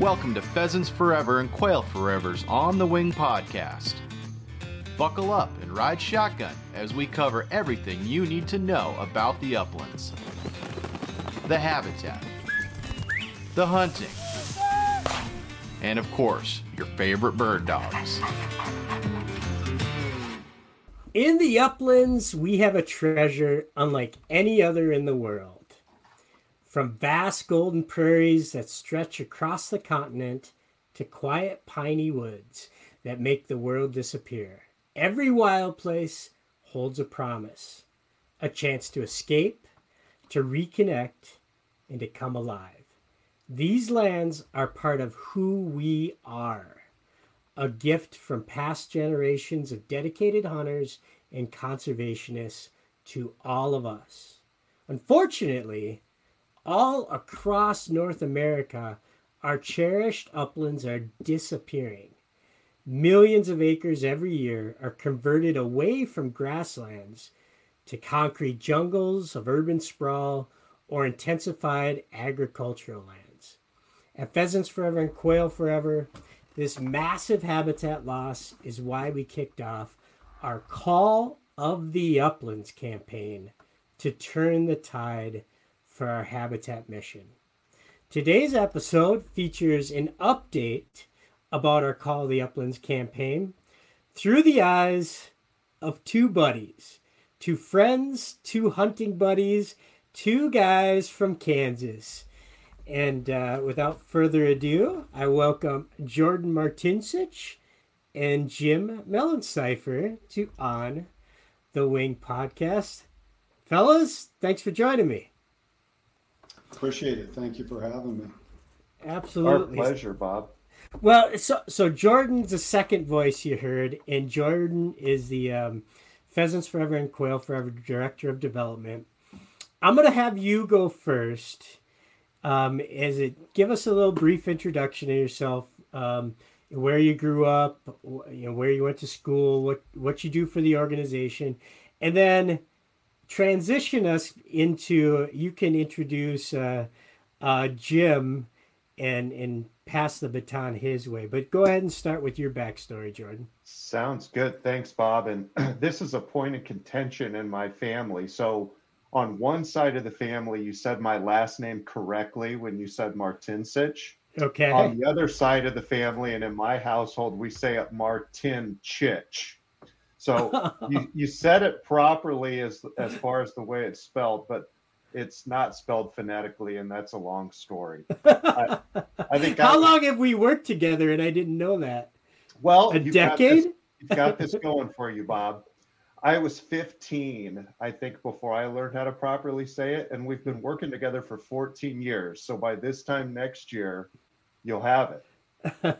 Welcome to Pheasants Forever and Quail Forever's On the Wing podcast. Buckle up and ride shotgun as we cover everything you need to know about the uplands the habitat, the hunting, and of course, your favorite bird dogs. In the uplands, we have a treasure unlike any other in the world. From vast golden prairies that stretch across the continent to quiet piney woods that make the world disappear, every wild place holds a promise, a chance to escape, to reconnect, and to come alive. These lands are part of who we are, a gift from past generations of dedicated hunters and conservationists to all of us. Unfortunately, all across North America, our cherished uplands are disappearing. Millions of acres every year are converted away from grasslands to concrete jungles of urban sprawl or intensified agricultural lands. At Pheasants Forever and Quail Forever, this massive habitat loss is why we kicked off our Call of the Uplands campaign to turn the tide for our habitat mission. Today's episode features an update about our Call the Uplands campaign through the eyes of two buddies, two friends, two hunting buddies, two guys from Kansas. And uh, without further ado, I welcome Jordan Martincich and Jim Millensifer to On the Wing podcast. Fellas, thanks for joining me. Appreciate it. Thank you for having me. Absolutely. Our pleasure, Bob. Well, so so Jordan's the second voice you heard, and Jordan is the um, Pheasants Forever and Quail Forever Director of Development. I'm gonna have you go first. Um, as it give us a little brief introduction of yourself, um, where you grew up, you know, where you went to school, what what you do for the organization, and then transition us into you can introduce uh, uh, Jim and and pass the baton his way. But go ahead and start with your backstory, Jordan. Sounds good. Thanks, Bob. And this is a point of contention in my family. So on one side of the family, you said my last name correctly when you said Martincich. Okay. On the other side of the family, and in my household, we say it Martin Chich. So you, you said it properly as as far as the way it's spelled, but it's not spelled phonetically, and that's a long story. I, I think. How I, long have we worked together, and I didn't know that? Well, a decade. Got you've got this going for you, Bob. I was 15, I think, before I learned how to properly say it, and we've been working together for 14 years. So by this time next year, you'll have it.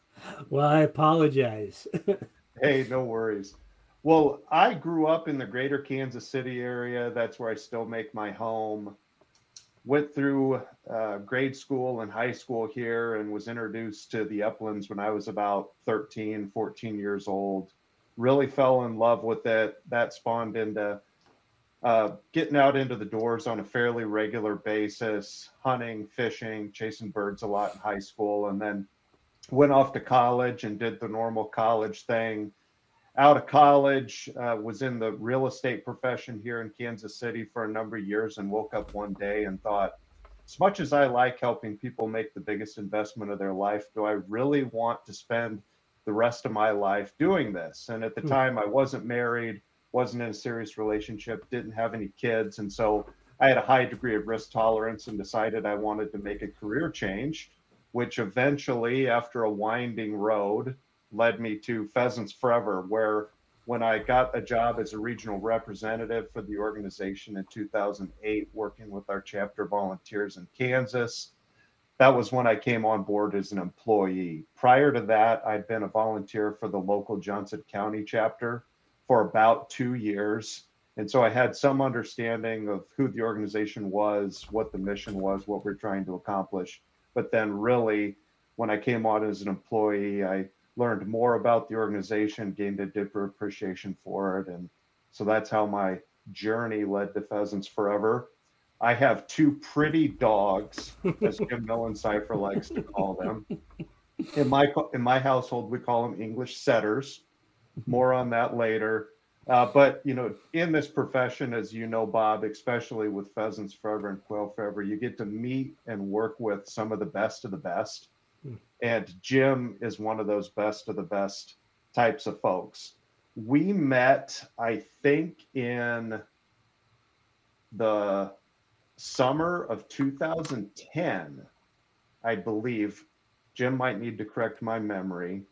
well, I apologize. Hey, no worries. Well, I grew up in the greater Kansas City area. That's where I still make my home. Went through uh, grade school and high school here and was introduced to the uplands when I was about 13, 14 years old. Really fell in love with it. That spawned into uh, getting out into the doors on a fairly regular basis, hunting, fishing, chasing birds a lot in high school, and then went off to college and did the normal college thing. Out of college, uh, was in the real estate profession here in Kansas City for a number of years, and woke up one day and thought, as much as I like helping people make the biggest investment of their life, do I really want to spend the rest of my life doing this? And at the hmm. time, I wasn't married, wasn't in a serious relationship, didn't have any kids, and so I had a high degree of risk tolerance and decided I wanted to make a career change which eventually, after a winding road, led me to Pheasants Forever, where when I got a job as a regional representative for the organization in 2008, working with our chapter volunteers in Kansas, that was when I came on board as an employee. Prior to that, I'd been a volunteer for the local Johnson County chapter for about two years. And so I had some understanding of who the organization was, what the mission was, what we're trying to accomplish. But then, really, when I came on as an employee, I learned more about the organization, gained a deeper appreciation for it. And so that's how my journey led to Pheasants Forever. I have two pretty dogs, as Jim Cipher likes to call them. In my in my household, we call them English setters. More on that later. Uh, but you know, in this profession, as you know, Bob, especially with pheasants forever and quail forever, you get to meet and work with some of the best of the best. Hmm. And Jim is one of those best of the best types of folks. We met, I think, in the summer of 2010, I believe. Jim might need to correct my memory.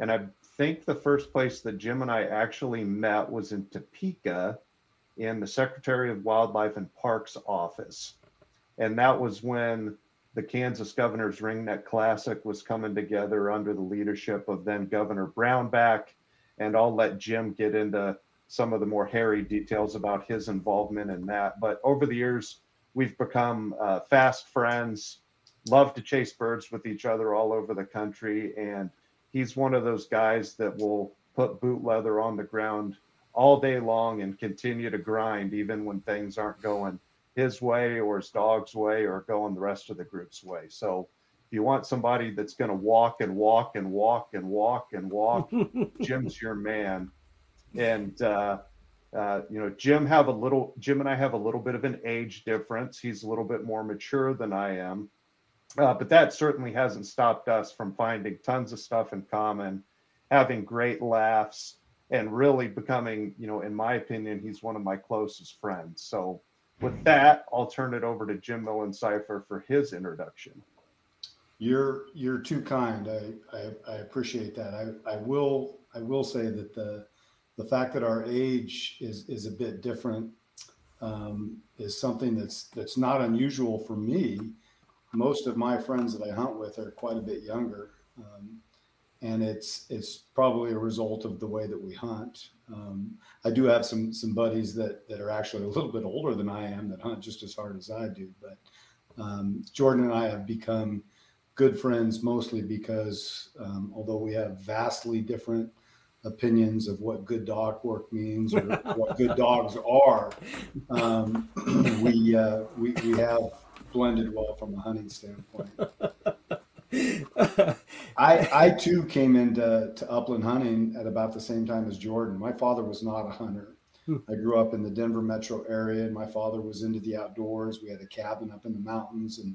And I think the first place that Jim and I actually met was in Topeka in the Secretary of Wildlife and Parks office. And that was when the Kansas Governor's Ringneck Classic was coming together under the leadership of then Governor Brownback. And I'll let Jim get into some of the more hairy details about his involvement in that. But over the years, we've become uh, fast friends, love to chase birds with each other all over the country. And he's one of those guys that will put boot leather on the ground all day long and continue to grind even when things aren't going his way or his dog's way or going the rest of the group's way. So if you want somebody that's going to walk and walk and walk and walk and walk, Jim's your man. And uh, uh, you know, Jim have a little. Jim and I have a little bit of an age difference. He's a little bit more mature than I am, uh, but that certainly hasn't stopped us from finding tons of stuff in common, having great laughs, and really becoming, you know, in my opinion, he's one of my closest friends. So, with that, I'll turn it over to Jim Millensifer for his introduction. You're you're too kind. I, I, I appreciate that. I, I will I will say that the the fact that our age is is a bit different um, is something that's that's not unusual for me most of my friends that I hunt with are quite a bit younger, um, and it's it's probably a result of the way that we hunt. Um, I do have some some buddies that that are actually a little bit older than I am that hunt just as hard as I do. But um, Jordan and I have become good friends mostly because um, although we have vastly different opinions of what good dog work means or what good dogs are, um, we, uh, we we have blended well from a hunting standpoint. I I too came into to upland hunting at about the same time as Jordan. My father was not a hunter. Hmm. I grew up in the Denver metro area, and my father was into the outdoors. We had a cabin up in the mountains, and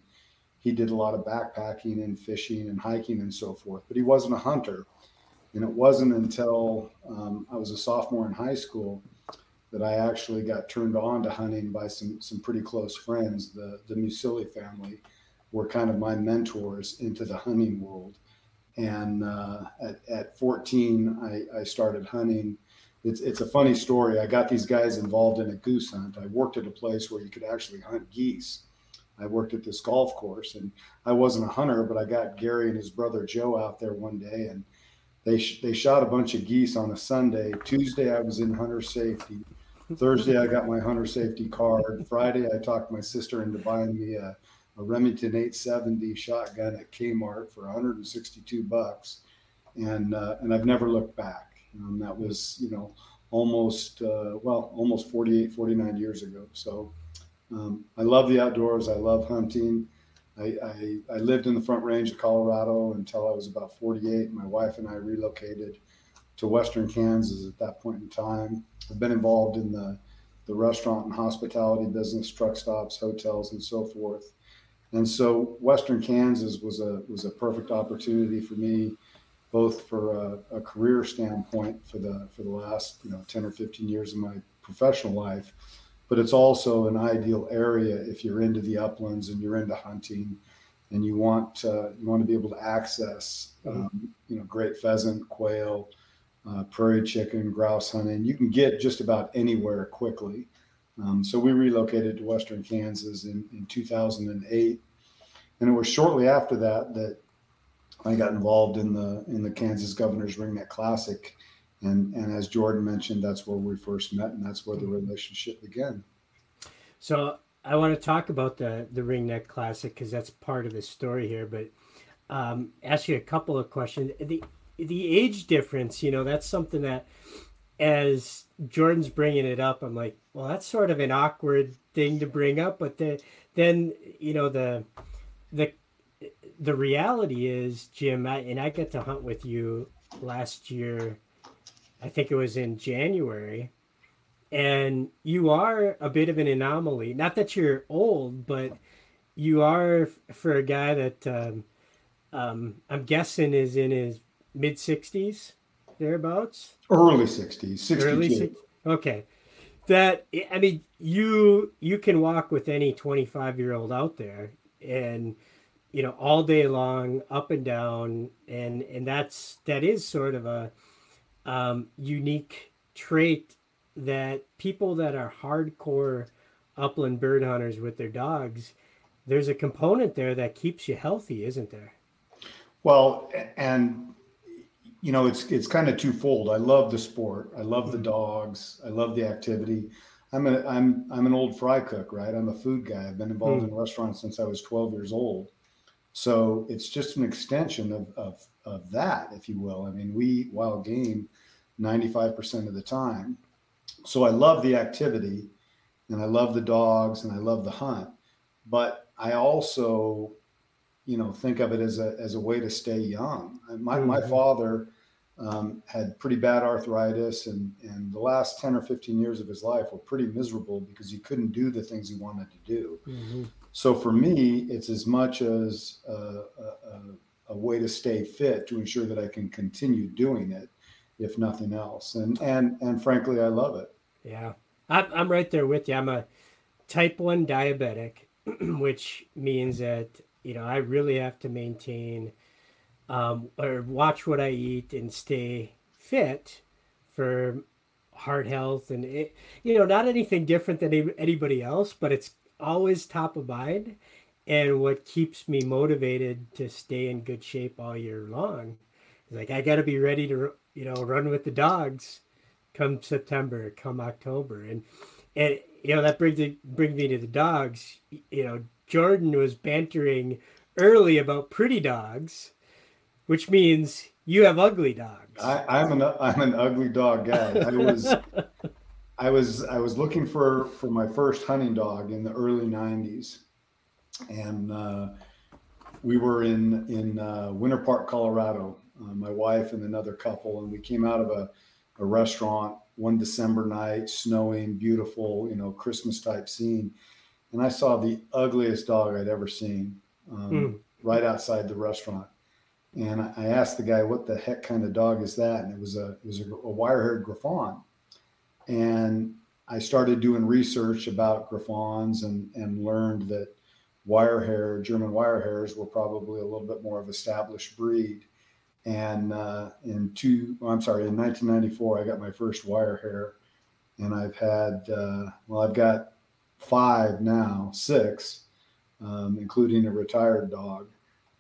he did a lot of backpacking and fishing and hiking and so forth. But he wasn't a hunter. And it wasn't until um, I was a sophomore in high school that I actually got turned on to hunting by some some pretty close friends. The the Musili family were kind of my mentors into the hunting world. And uh, at, at 14, I, I started hunting. It's, it's a funny story. I got these guys involved in a goose hunt. I worked at a place where you could actually hunt geese. I worked at this golf course and I wasn't a hunter, but I got Gary and his brother Joe out there one day and they, sh- they shot a bunch of geese on a Sunday. Tuesday, I was in hunter safety. Thursday, I got my hunter safety card. Friday, I talked my sister into buying me a, a Remington 870 shotgun at Kmart for 162 bucks, and uh, and I've never looked back. Um, that was you know almost uh, well almost 48 49 years ago. So um, I love the outdoors. I love hunting. I, I, I lived in the Front Range of Colorado until I was about 48. My wife and I relocated to Western Kansas at that point in time. I've been involved in the, the restaurant and hospitality business, truck stops, hotels, and so forth. And so Western Kansas was a was a perfect opportunity for me, both for a, a career standpoint for the for the last you know 10 or 15 years of my professional life, but it's also an ideal area if you're into the uplands and you're into hunting, and you want uh, you want to be able to access um, you know great pheasant, quail, uh, prairie chicken, grouse hunting. You can get just about anywhere quickly. Um, so we relocated to Western Kansas in, in 2008, and it was shortly after that that I got involved in the in the Kansas Governor's Ringneck Classic, and and as Jordan mentioned, that's where we first met, and that's where the relationship began. So I want to talk about the the Ringneck Classic because that's part of the story here, but um, ask you a couple of questions. The the age difference, you know, that's something that as Jordan's bringing it up, I'm like, well, that's sort of an awkward thing to bring up, but the, then you know the the the reality is, Jim, I, and I get to hunt with you last year. I think it was in January, and you are a bit of an anomaly. Not that you're old, but you are for a guy that um, um, I'm guessing is in his mid 60s thereabouts? Early 60s 62 early, okay. That i mean you you can walk with any 25 year old out there and you know all day long up and down and and that's that is sort of a um, unique trait that people that are hardcore upland bird hunters with their dogs there's a component there that keeps you healthy isn't there? Well and you know, it's it's kind of twofold. I love the sport. I love the mm-hmm. dogs. I love the activity. I'm a I'm I'm an old fry cook, right? I'm a food guy. I've been involved mm. in restaurants since I was 12 years old. So it's just an extension of, of of that, if you will. I mean, we eat wild game 95% of the time. So I love the activity and I love the dogs and I love the hunt. But I also you know think of it as a as a way to stay young. My mm-hmm. my father um, had pretty bad arthritis, and and the last ten or fifteen years of his life were pretty miserable because he couldn't do the things he wanted to do. Mm-hmm. So for me, it's as much as a, a, a, way to stay fit to ensure that I can continue doing it, if nothing else. And and and frankly, I love it. Yeah, I'm I'm right there with you. I'm a type one diabetic, which means that you know, I really have to maintain um, or watch what I eat and stay fit for heart health and it, you know not anything different than anybody else but it's always top of mind and what keeps me motivated to stay in good shape all year long. Is like i got to be ready to you know run with the dogs come september come october. And and you know that brings it brings me to the dogs. You know Jordan was bantering early about pretty dogs, which means you have ugly dogs. I, am an I'm an ugly dog guy. I was I was I was looking for for my first hunting dog in the early '90s, and uh, we were in in uh, Winter Park, Colorado. Uh, my wife and another couple, and we came out of a, a restaurant one December night, snowing, beautiful, you know, Christmas type scene and I saw the ugliest dog I'd ever seen um, mm. right outside the restaurant. And I asked the guy, "What the heck kind of dog is that?" And it was a it was a, a wire-haired Griffon. And I started doing research about Griffons and and learned that wire hair German wire hairs were probably a little bit more of established breed. And uh, in two, I'm sorry, in 1994, I got my first wire hair, and I've had uh, well, I've got five now, six, um, including a retired dog.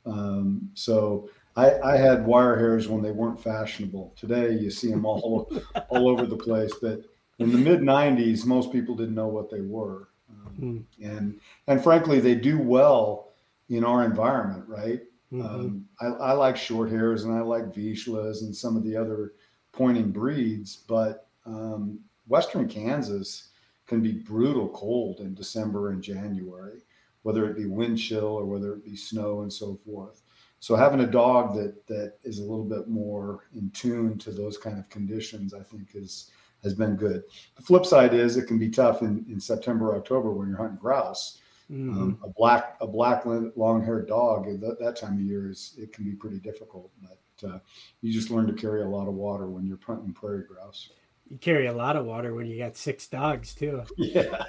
Um, so I, I, had wire hairs when they weren't fashionable. Today you see them all all over the place. But in the mid '90s, most people didn't know what they were, um, mm. and and frankly, they do well in our environment, right? Mm-hmm. Um, I, I, like short hairs and I like Vizslas and some of the other pointing breeds, but um, Western Kansas can be brutal cold in December and January, whether it be wind chill or whether it be snow and so forth. So having a dog that that is a little bit more in tune to those kind of conditions, I think is has been good. The flip side is it can be tough in, in September, October when you're hunting grouse. Mm-hmm. Um, a black a black long haired dog at that, that, time of year is it can be pretty difficult. But uh, you just learn to carry a lot of water when you're hunting prairie grouse you carry a lot of water when you got six dogs too. Yeah,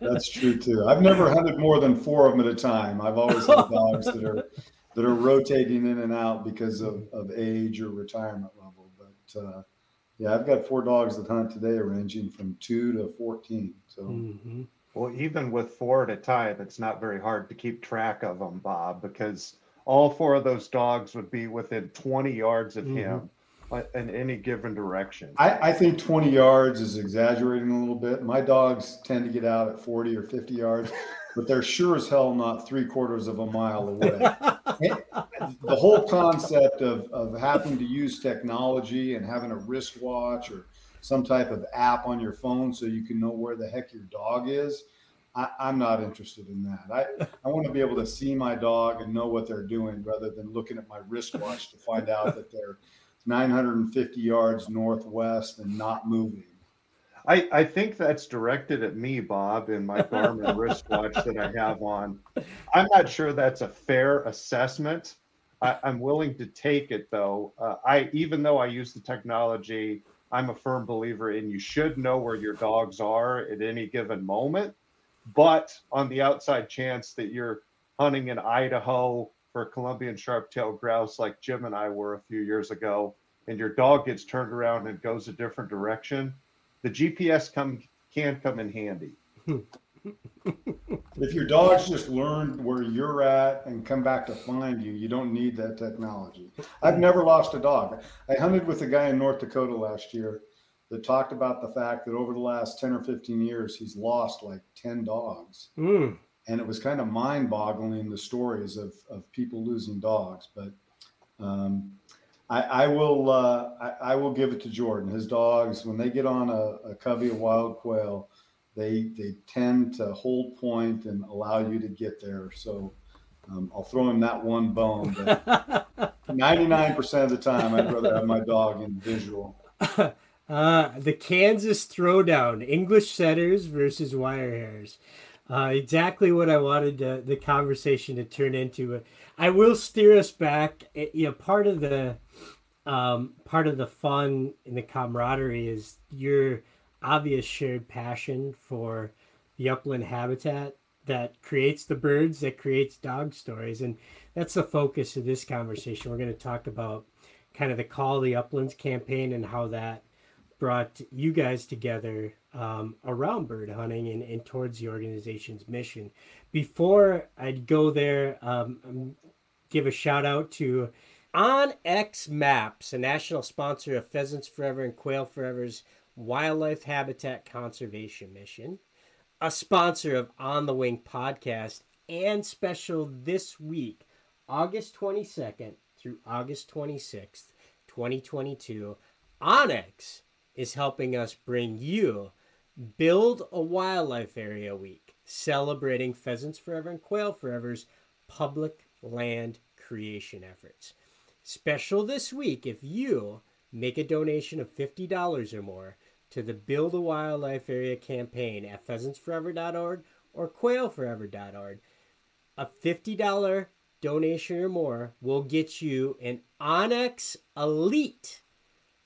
that's true too. I've never hunted more than four of them at a time. I've always had dogs that are that are rotating in and out because of, of age or retirement level. But uh, yeah, I've got four dogs that hunt today, ranging from two to fourteen. So. Mm-hmm. Well, even with four at a time, it's not very hard to keep track of them, Bob, because all four of those dogs would be within 20 yards of mm-hmm. him in any given direction. I, I think 20 yards is exaggerating a little bit. My dogs tend to get out at 40 or 50 yards, but they're sure as hell not three quarters of a mile away. the whole concept of, of having to use technology and having a wristwatch or some type of app on your phone so you can know where the heck your dog is. I, am not interested in that. I, I want to be able to see my dog and know what they're doing rather than looking at my wristwatch to find out that they're 950 yards northwest and not moving. I, I think that's directed at me, Bob, in my Garmin wristwatch that I have on. I'm not sure that's a fair assessment. I, am willing to take it though. Uh, I even though I use the technology, I'm a firm believer in you should know where your dogs are at any given moment. But on the outside chance that you're hunting in Idaho for Columbian sharp-tailed grouse, like Jim and I were a few years ago, and your dog gets turned around and goes a different direction, the GPS come can come in handy. if your dog's just learned where you're at and come back to find you, you don't need that technology. I've never lost a dog. I hunted with a guy in North Dakota last year that talked about the fact that over the last 10 or 15 years, he's lost like 10 dogs. Mm. And it was kind of mind boggling the stories of, of people losing dogs. But um, I, I, will uh, I, I, will give it to Jordan. His dogs, when they get on a, a covey of wild quail, they they tend to hold point and allow you to get there. So um, I'll throw him that one bone. 99% of the time, I'd rather have my dog in visual. Uh, the Kansas Throwdown, English setters versus wire hairs. Uh, exactly what I wanted to, the conversation to turn into. I will steer us back. You know, part of the um, part of the fun and the camaraderie is your obvious shared passion for the upland habitat that creates the birds, that creates dog stories, and that's the focus of this conversation. We're going to talk about kind of the Call of the Uplands campaign and how that brought you guys together um, around bird hunting and, and, towards the organization's mission. Before I'd go there, um give a shout out to onX Maps, a national sponsor of Pheasants Forever and Quail Forever's wildlife habitat conservation mission, a sponsor of On the Wing podcast, and special this week, August 22nd through August 26th, 2022. onX is helping us bring you Build a Wildlife Area Week, celebrating Pheasants Forever and Quail Forever's public land creation efforts. Special this week if you make a donation of $50 or more to the Build a Wildlife Area campaign at pheasantsforever.org or quailforever.org. A $50 donation or more will get you an onX Elite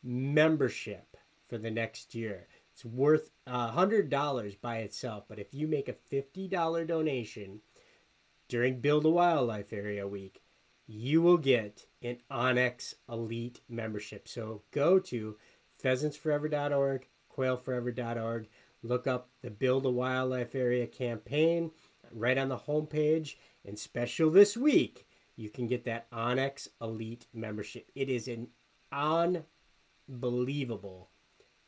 membership for the next year. It's worth uh, a $100 by itself, but if you make a $50 donation during Build a Wildlife Area Week, you will get an onX Elite membership. So go to pheasantsforever.org, quailforever.org, look up the Build a Wildlife Area campaign right on the homepage. And special this week, you can get that onX Elite membership. It is an unbelievable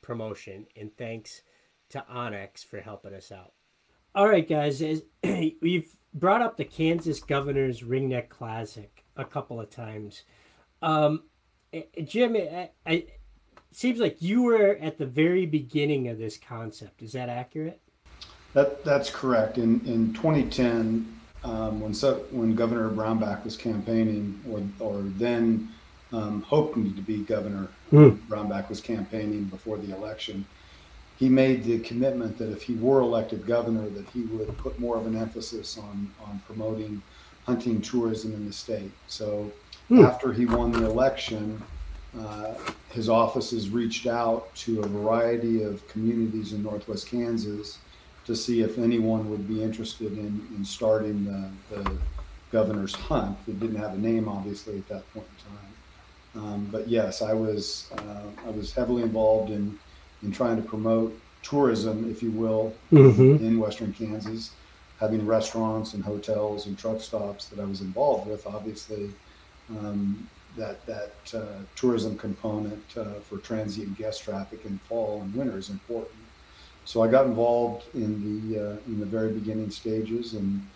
promotion, and thanks to onX for helping us out. All right, guys, we've brought up the Kansas Governor's Ringneck Classic a couple of times. Um, eh, Jim, it, it seems like you were at the very beginning of this concept. Is that accurate? That that's correct. In in 2010, um, when so, when Governor Brownback was campaigning, or or then um, hoping to be governor. Mm. Brownback was campaigning before the election. He made the commitment that if he were elected governor, that he would put more of an emphasis on on promoting hunting tourism in the state. So mm. after he won the election, uh, his offices reached out to a variety of communities in northwest Kansas to see if anyone would be interested in, in starting the, the governor's hunt. It didn't have a name, obviously, at that point in time. Um, but yes, I was uh, I was heavily involved in in trying to promote tourism, if you will, mm-hmm. in Western Kansas, having restaurants and hotels and truck stops that I was involved with. Obviously, um, that that uh, tourism component uh, for transient guest traffic in fall and winter is important. So I got involved in the uh, in the very beginning stages, and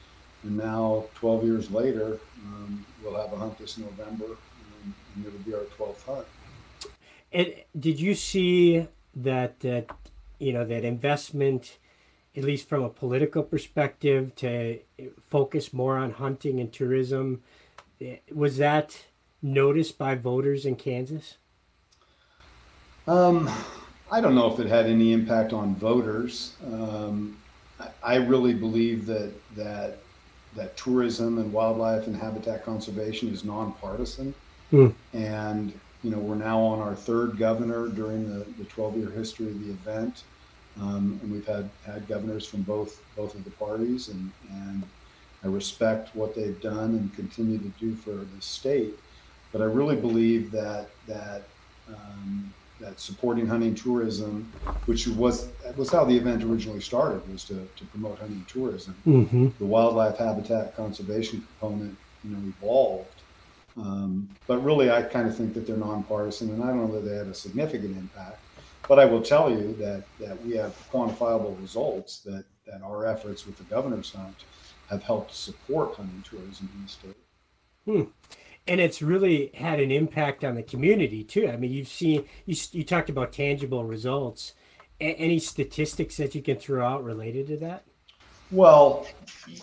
and now 12 years later, um, we'll have a hunt this November and it'll be our 12th hunt. And did you see that that you know that investment, at least from a political perspective, to focus more on hunting and tourism, was that noticed by voters in Kansas? Um, I don't know if it had any impact on voters. Um, I, I really believe that that that tourism and wildlife and habitat conservation is nonpartisan. Mm. And you know, we're now on our third governor during the, the 12-year history of the event, um, and we've had had governors from both both of the parties, and and I respect what they've done and continue to do for the state. But I really believe that that um, that supporting hunting tourism, which was was how the event originally started, was to, to promote hunting tourism. Mm-hmm. The wildlife habitat conservation component, you know, evolved. Um, but really, I kind of think that they're nonpartisan, and I don't know that they had a significant impact. But I will tell you that that we have quantifiable results that that our efforts with the governor's hunt have helped support hunting tourism in the state. Hmm and it's really had an impact on the community too. I mean, you've seen you, you talked about tangible results. A- any statistics that you can throw out related to that? Well,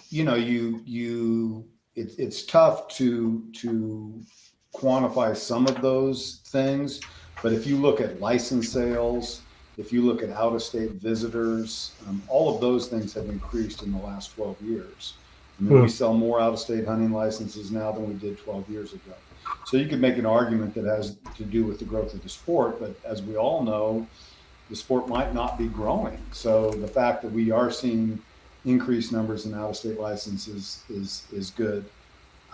you know, you you it, it's tough to to quantify some of those things, but if you look at license sales, if you look at out of state visitors, um, all of those things have increased in the last 12 years. I mean, hmm. we sell more out of state hunting licenses now than we did 12 years ago. So you could make an argument that has to do with the growth of the sport, but as we all know, the sport might not be growing. So the fact that we are seeing increased numbers in out of state licenses is is good.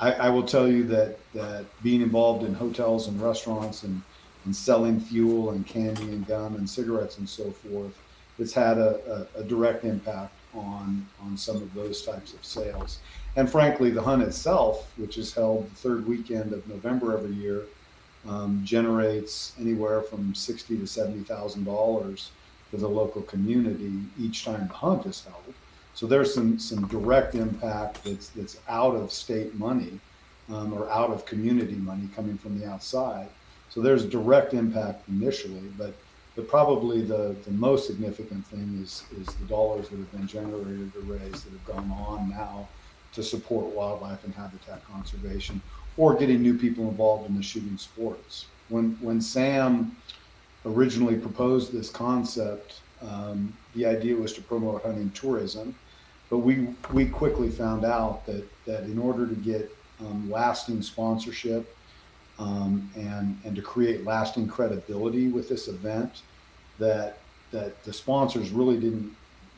I, I, will tell you that that being involved in hotels and restaurants and, and selling fuel and candy and gum and cigarettes and so forth, it's had a, a, a direct impact on on some of those types of sales. And frankly, the hunt itself, which is held the third weekend of November every year, um, generates anywhere from sixty to seventy thousand dollars for the local community each time the hunt is held. So there's some some direct impact that's that's out of state money um, or out of community money coming from the outside. So there's direct impact initially, but but probably the, the most significant thing is, is the dollars that have been generated or raised that have gone on now to support wildlife and habitat conservation or getting new people involved in the shooting sports. When, when Sam originally proposed this concept, um, the idea was to promote hunting tourism, but we, we quickly found out that, that in order to get um, lasting sponsorship um, and and to create lasting credibility with this event that that the sponsors really didn't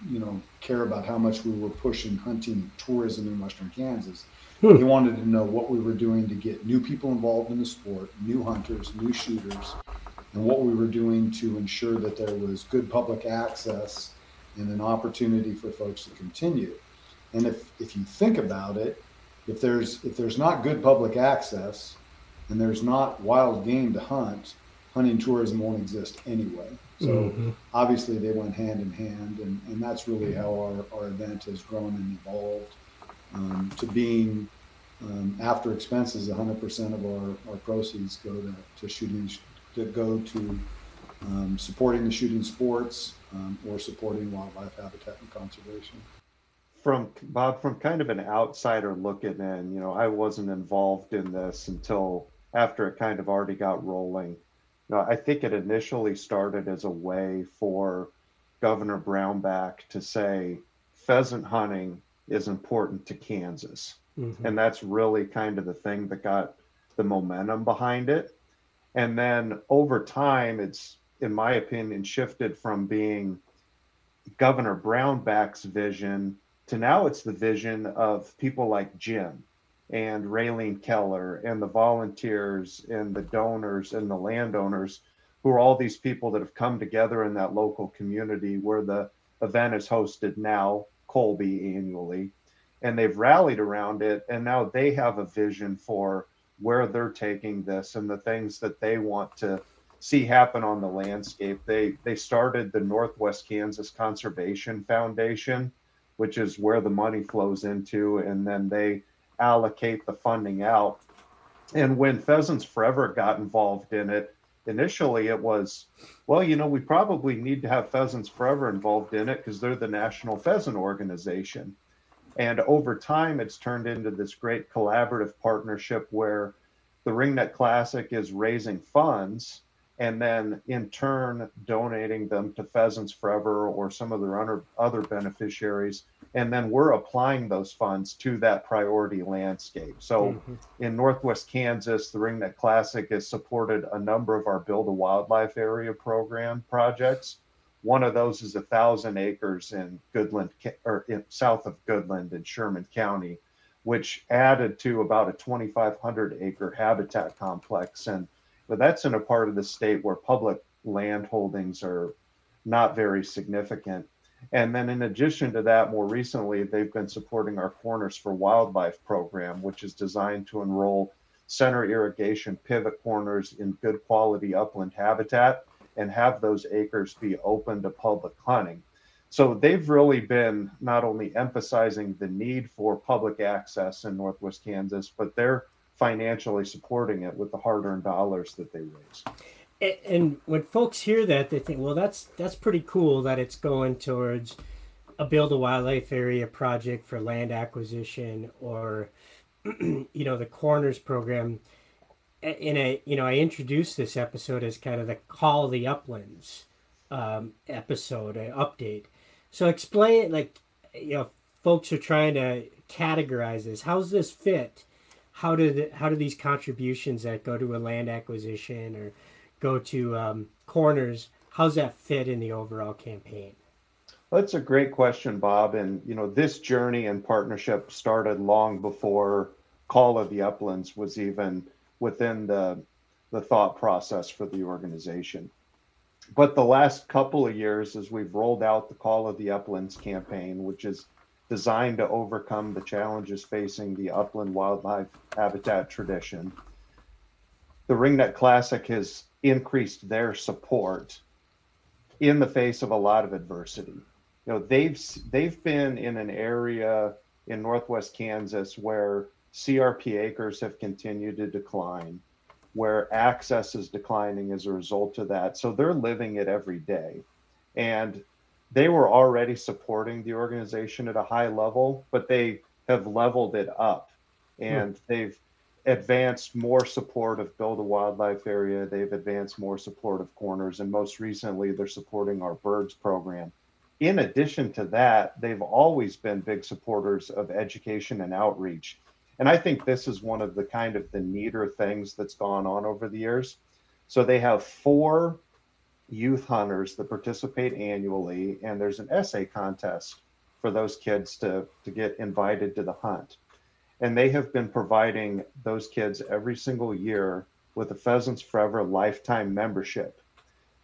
you know care about how much we were pushing hunting tourism in western kansas hmm. they wanted to know what we were doing to get new people involved in the sport new hunters new shooters and what we were doing to ensure that there was good public access and an opportunity for folks to continue and if if you think about it if there's if there's not good public access and there's not wild game to hunt, hunting tourism won't exist anyway. So mm-hmm. obviously they went hand in hand, and, and that's really how our, our event has grown and evolved um, to being um, after expenses, 100% of our, our proceeds go to, to shooting to go to um, supporting the shooting sports um, or supporting wildlife habitat and conservation from Bob, from kind of an outsider looking in, you know, I wasn't involved in this until after it kind of already got rolling. You know, I think it initially started as a way for Governor Brownback to say pheasant hunting is important to Kansas. Mm-hmm. And that's really kind of the thing that got the momentum behind it. And then over time, it's, in my opinion, shifted from being Governor Brownback's vision to now it's the vision of people like Jim and Raylene Keller and the volunteers and the donors and the landowners who are all these people that have come together in that local community where the event is hosted now, Colby annually. And they've rallied around it. And now they have a vision for where they're taking this and the things that they want to see happen on the landscape. They they started the Northwest Kansas Conservation Foundation, which is where the money flows into, and then they allocate the funding out. And when Pheasants Forever got involved in it, initially it was, well, you know, we probably need to have Pheasants Forever involved in it because they're the national pheasant organization. And over time, it's turned into this great collaborative partnership where the Ringneck Classic is raising funds and then in turn donating them to Pheasants Forever or some of their other, other beneficiaries. And then we're applying those funds to that priority landscape. So mm-hmm. in Northwest Kansas, the Ringneck Classic has supported a number of our Build a Wildlife Area program projects. One of those is a thousand acres in Goodland or in, south of Goodland in Sherman County, which added to about a 2,500 acre habitat complex. And but that's in a part of the state where public land holdings are not very significant. And then, in addition to that, more recently, they've been supporting our Corners for Wildlife program, which is designed to enroll center irrigation pivot corners in good quality upland habitat and have those acres be open to public hunting. So they've really been not only emphasizing the need for public access in Northwest Kansas, but they're financially supporting it with the hard-earned dollars that they raise. And, when folks hear that, they think, well, that's that's pretty cool that it's going towards a build a wildlife area project for land acquisition or you know the corners program. In a you know i introduced this episode as kind of the call of the uplands um, episode an update. So explain it like you know folks are trying to categorize this. How's this fit how do how do these contributions that go to a land acquisition or go to um, corners how's that fit in the overall campaign? That's a great question bob and you know this journey and partnership started long before call of the uplands was even within the the thought process for the organization. But the last couple of years as we've rolled out the call of the uplands campaign which is designed to overcome the challenges facing the upland wildlife habitat tradition. The Ringneck Classic has increased their support in the face of a lot of adversity. You know, they've they've been in an area in northwest Kansas where CRP acres have continued to decline, where access is declining as a result of that. So they're living it every day. And they were already supporting the organization at a high level, but they have leveled it up hmm. and they've advanced more support of build a wildlife area. They've advanced more support of corners, and most recently, they're supporting our birds program. In addition to that, they've always been big supporters of education and outreach. And I think this is one of the kind of the neater things that's gone on over the years. So they have four youth hunters that participate annually, and there's an essay contest for those kids to, to get invited to the hunt. And they have been providing those kids every single year with a Pheasants Forever lifetime membership.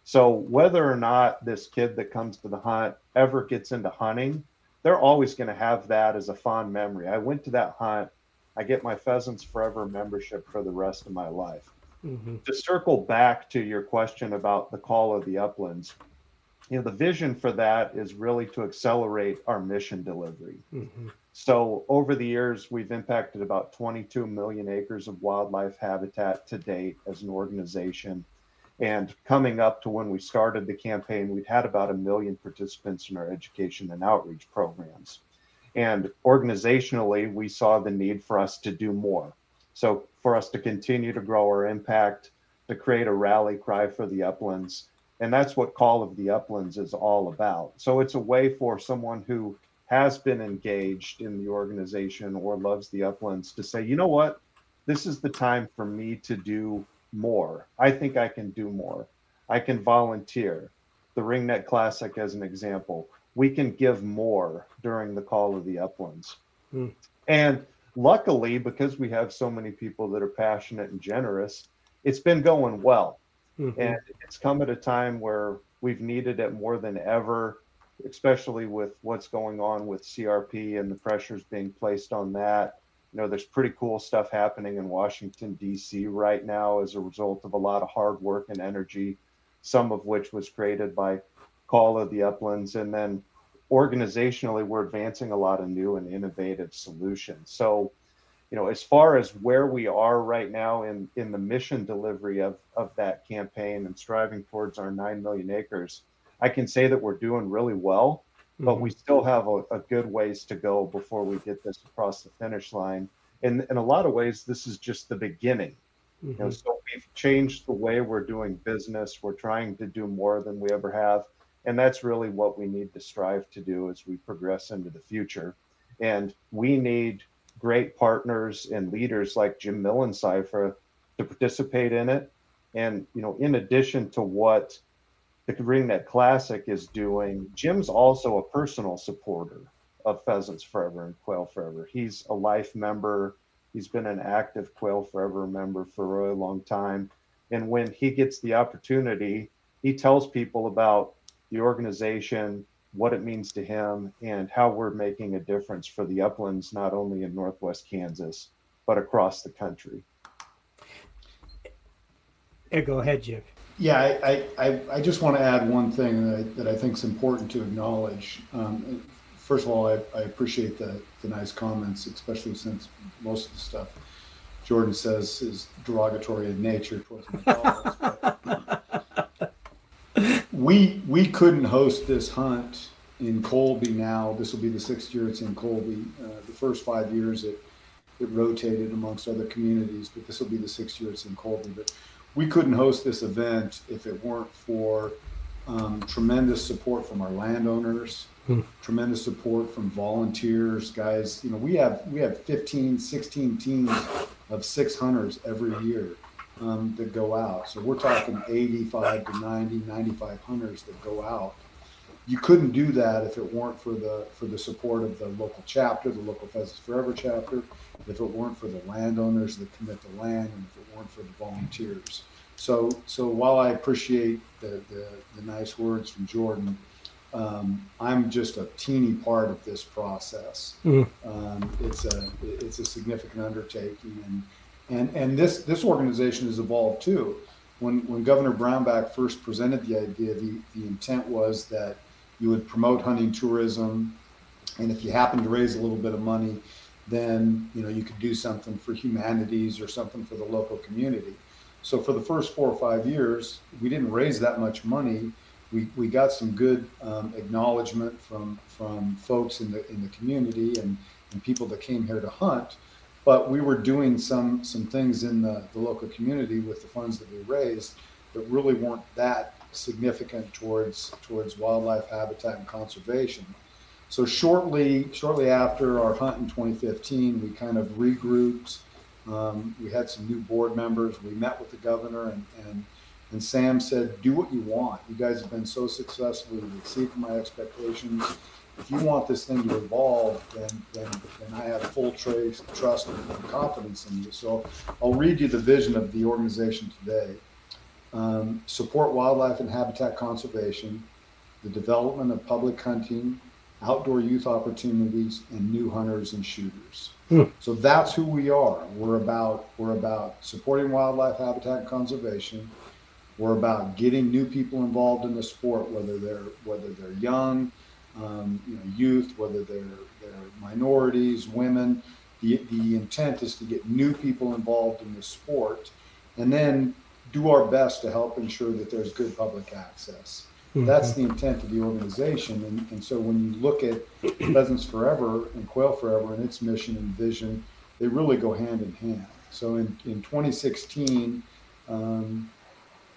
So whether or not this kid that comes to the hunt ever gets into hunting, they're always going to have that as a fond memory. I went to that hunt. I get my Pheasants Forever membership for the rest of my life. Mm-hmm. To circle back to your question about the call of the uplands, you know, the vision for that is really to accelerate our mission delivery. Mm-hmm. So over the years, we've impacted about 22 million acres of wildlife habitat to date as an organization. And coming up to when we started the campaign, we'd had about a million participants in our education and outreach programs. And organizationally, we saw the need for us to do more. So for us to continue to grow our impact, to create a rally cry for the uplands. And that's what Call of the Uplands is all about. So it's a way for someone who has been engaged in the organization or loves the uplands to say, you know what, this is the time for me to do more. I think I can do more. I can volunteer. The Ringneck Classic, as an example, we can give more during the Call of the Uplands. Mm. And luckily, because we have so many people that are passionate and generous, it's been going well. Mm-hmm. And it's come at a time where we've needed it more than ever, especially with what's going on with CRP and the pressures being placed on that. You know, there's pretty cool stuff happening in Washington, D.C. right now as a result of a lot of hard work and energy, some of which was created by Call of the Uplands. And then organizationally, we're advancing a lot of new and innovative solutions. So, you know, as far as where we are right now in in the mission delivery of of that campaign and striving towards our nine million acres, I can say that we're doing really well, but mm-hmm. we still have a, a, good ways to go before we get this across the finish line. And in a lot of ways, this is just the beginning. Mm-hmm. You know, mm-hmm. so we've changed the way we're doing business. We're trying to do more than we ever have, and that's really what we need to strive to do as we progress into the future. And we need great partners and leaders like Jim Millensifer to participate in it. And you know, in addition to what the Ringneck Classic is doing, Jim's also a personal supporter of Pheasants Forever and Quail Forever. He's a life member. He's been an active Quail Forever member for a really long time. And when he gets the opportunity, he tells people about the organization, what it means to him and how we're making a difference for the uplands, not only in Northwest Kansas, but across the country. Yeah, go ahead, Jim. Yeah, I, I, I just want to add one thing that I, that I think is important to acknowledge. Um, first of all, I, I appreciate the, the nice comments, especially since most of the stuff Jordan says is derogatory in nature towards my we we couldn't host this hunt in Colby now. This will be the sixth year it's in Colby. Uh, the first five years it it rotated amongst other communities, but this will be the sixth year it's in Colby. But we couldn't host this event if it weren't for um, tremendous support from our landowners, hmm. tremendous support from volunteers, guys. You know, we have we have 15, 16 teams of six hunters every year um, that go out. So we're talking 85 to 90, 95 hunters that go out. You couldn't do that if it weren't for the for the support of the local chapter, the local Pheasants Forever chapter, if it weren't for the landowners that commit the land, and if it weren't for the volunteers. So so while I appreciate the the, the nice words from Jordan, um, I'm just a teeny part of this process. Mm. Um, it's a it's a significant undertaking, and and and this this organization has evolved too. When when Governor Brownback first presented the idea, the, the intent was that you would promote hunting tourism, and if you happen to raise a little bit of money, then you know you could do something for humanities or something for the local community. So for the first four or five years, we didn't raise that much money. We, we got some good um, acknowledgement from from folks in the in the community and, and people that came here to hunt but we were doing some some things in the, the local community with the funds that we raised that really weren't that significant towards towards wildlife habitat and conservation. So shortly shortly after our hunt in 2015, we kind of regrouped. Um, we had some new board members. We met with the governor and, and and Sam said, "Do what you want. You guys have been so successful. You've exceeded my expectations if you want this thing to evolve, then, then, then I have full trace, trust and confidence in you. So I'll read you the vision of the organization today. Um, support wildlife and habitat conservation, the development of public hunting, outdoor youth opportunities, and new hunters and shooters. Hmm. So that's who we are. We're about we're about supporting wildlife habitat conservation. We're about getting new people involved in the sport, whether they're whether they're young, um, you know, youth, whether they're, they're minorities, women. The, the intent is to get new people involved in the sport and then do our best to help ensure that there's good public access. Mm-hmm. That's the intent of the organization. And, and so when you look at Pheasants Forever and Quail Forever and its mission and vision, they really go hand in hand. So in, in 2016, um,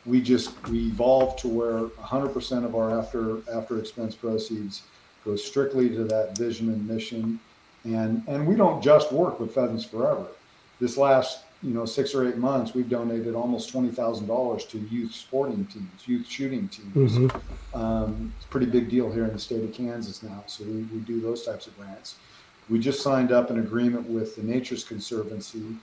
we just we evolved to where 100% of our after after expense proceeds goes strictly to that vision and mission. And and we don't just work with pheasants forever. This last you know six or eight months we've donated almost $20000 to youth sporting teams youth shooting teams. Mm-hmm. um, it's a pretty big deal here in the state of kansas now so we, we do those types of grants. We just signed up an agreement with the nature's conservancy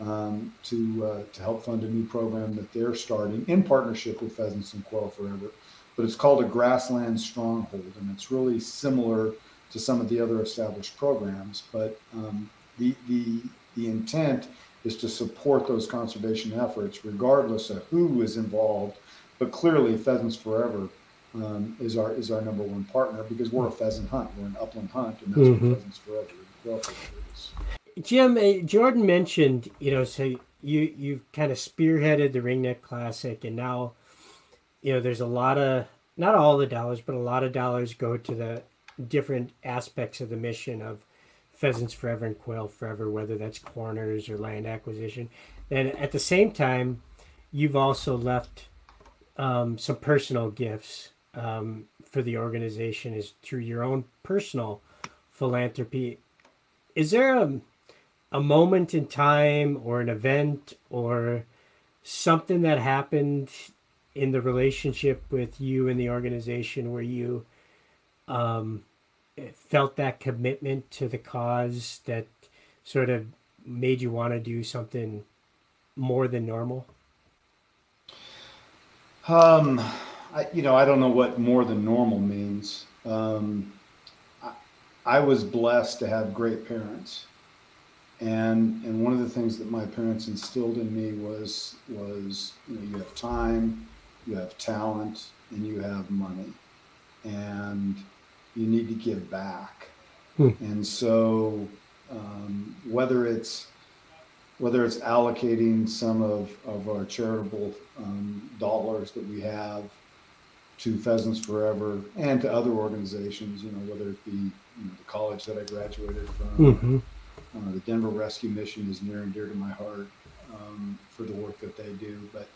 um, to uh, to help fund a new program that they're starting in partnership with Pheasants and Quail Forever. But it's called a grassland stronghold, and it's really similar to some of the other established programs. But um, the the the intent is to support those conservation efforts, regardless of who is involved. But clearly, Pheasants Forever um, is our is our number one partner because we're a pheasant hunt. We're an upland hunt, and that's mm-hmm. what Pheasants Forever, Forever is Jim, uh, Jordan mentioned, you know, so you you've kind of spearheaded the Ringneck Classic, and now, you know, there's a lot of not all the dollars, but a lot of dollars go to the different aspects of the mission of pheasants forever and quail forever, whether that's corners or land acquisition. And at the same time, you've also left um, some personal gifts um, for the organization is through your own personal philanthropy. Is there a, a moment in time or an event or something that happened in the relationship with you and the organization where you um, felt that commitment to the cause that sort of made you want to do something more than normal? Um, I, you know, I don't know what more than normal means. Um, I, I was blessed to have great parents, and and one of the things that my parents instilled in me was was you, know, you have time, you have talent, and you have money, and you need to give back. Hmm. And so, um, whether it's whether it's allocating some of, of our charitable um, dollars that we have to Pheasants Forever and to other organizations, you know, whether it be you know, the college that I graduated from, mm-hmm. Uh, the Denver Rescue Mission is near and dear to my heart um, for the work that they do. But,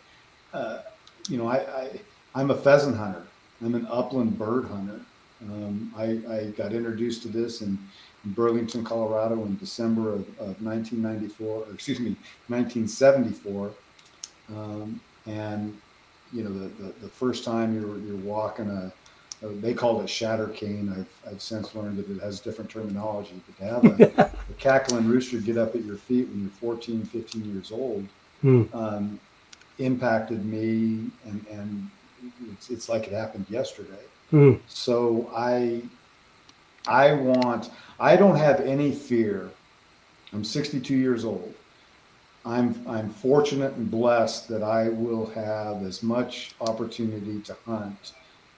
uh, you know, I, I, am a pheasant hunter. I'm an upland bird hunter. Um, I, I got introduced to this in in Burlington, Colorado in December of, of 1994, or excuse me, 1974. Um, and, you know, the, the, the, first time you're, you're walking a they called it shatter cane. I've, I've since learned that it has different terminology, but to have a, a cackling rooster get up at your feet when you're 14, 15 years old hmm. um, impacted me and, and it's, it's like it happened yesterday. Hmm. So I, I want, I don't have any fear. I'm 62 years old. I'm I'm fortunate and blessed that I will have as much opportunity to hunt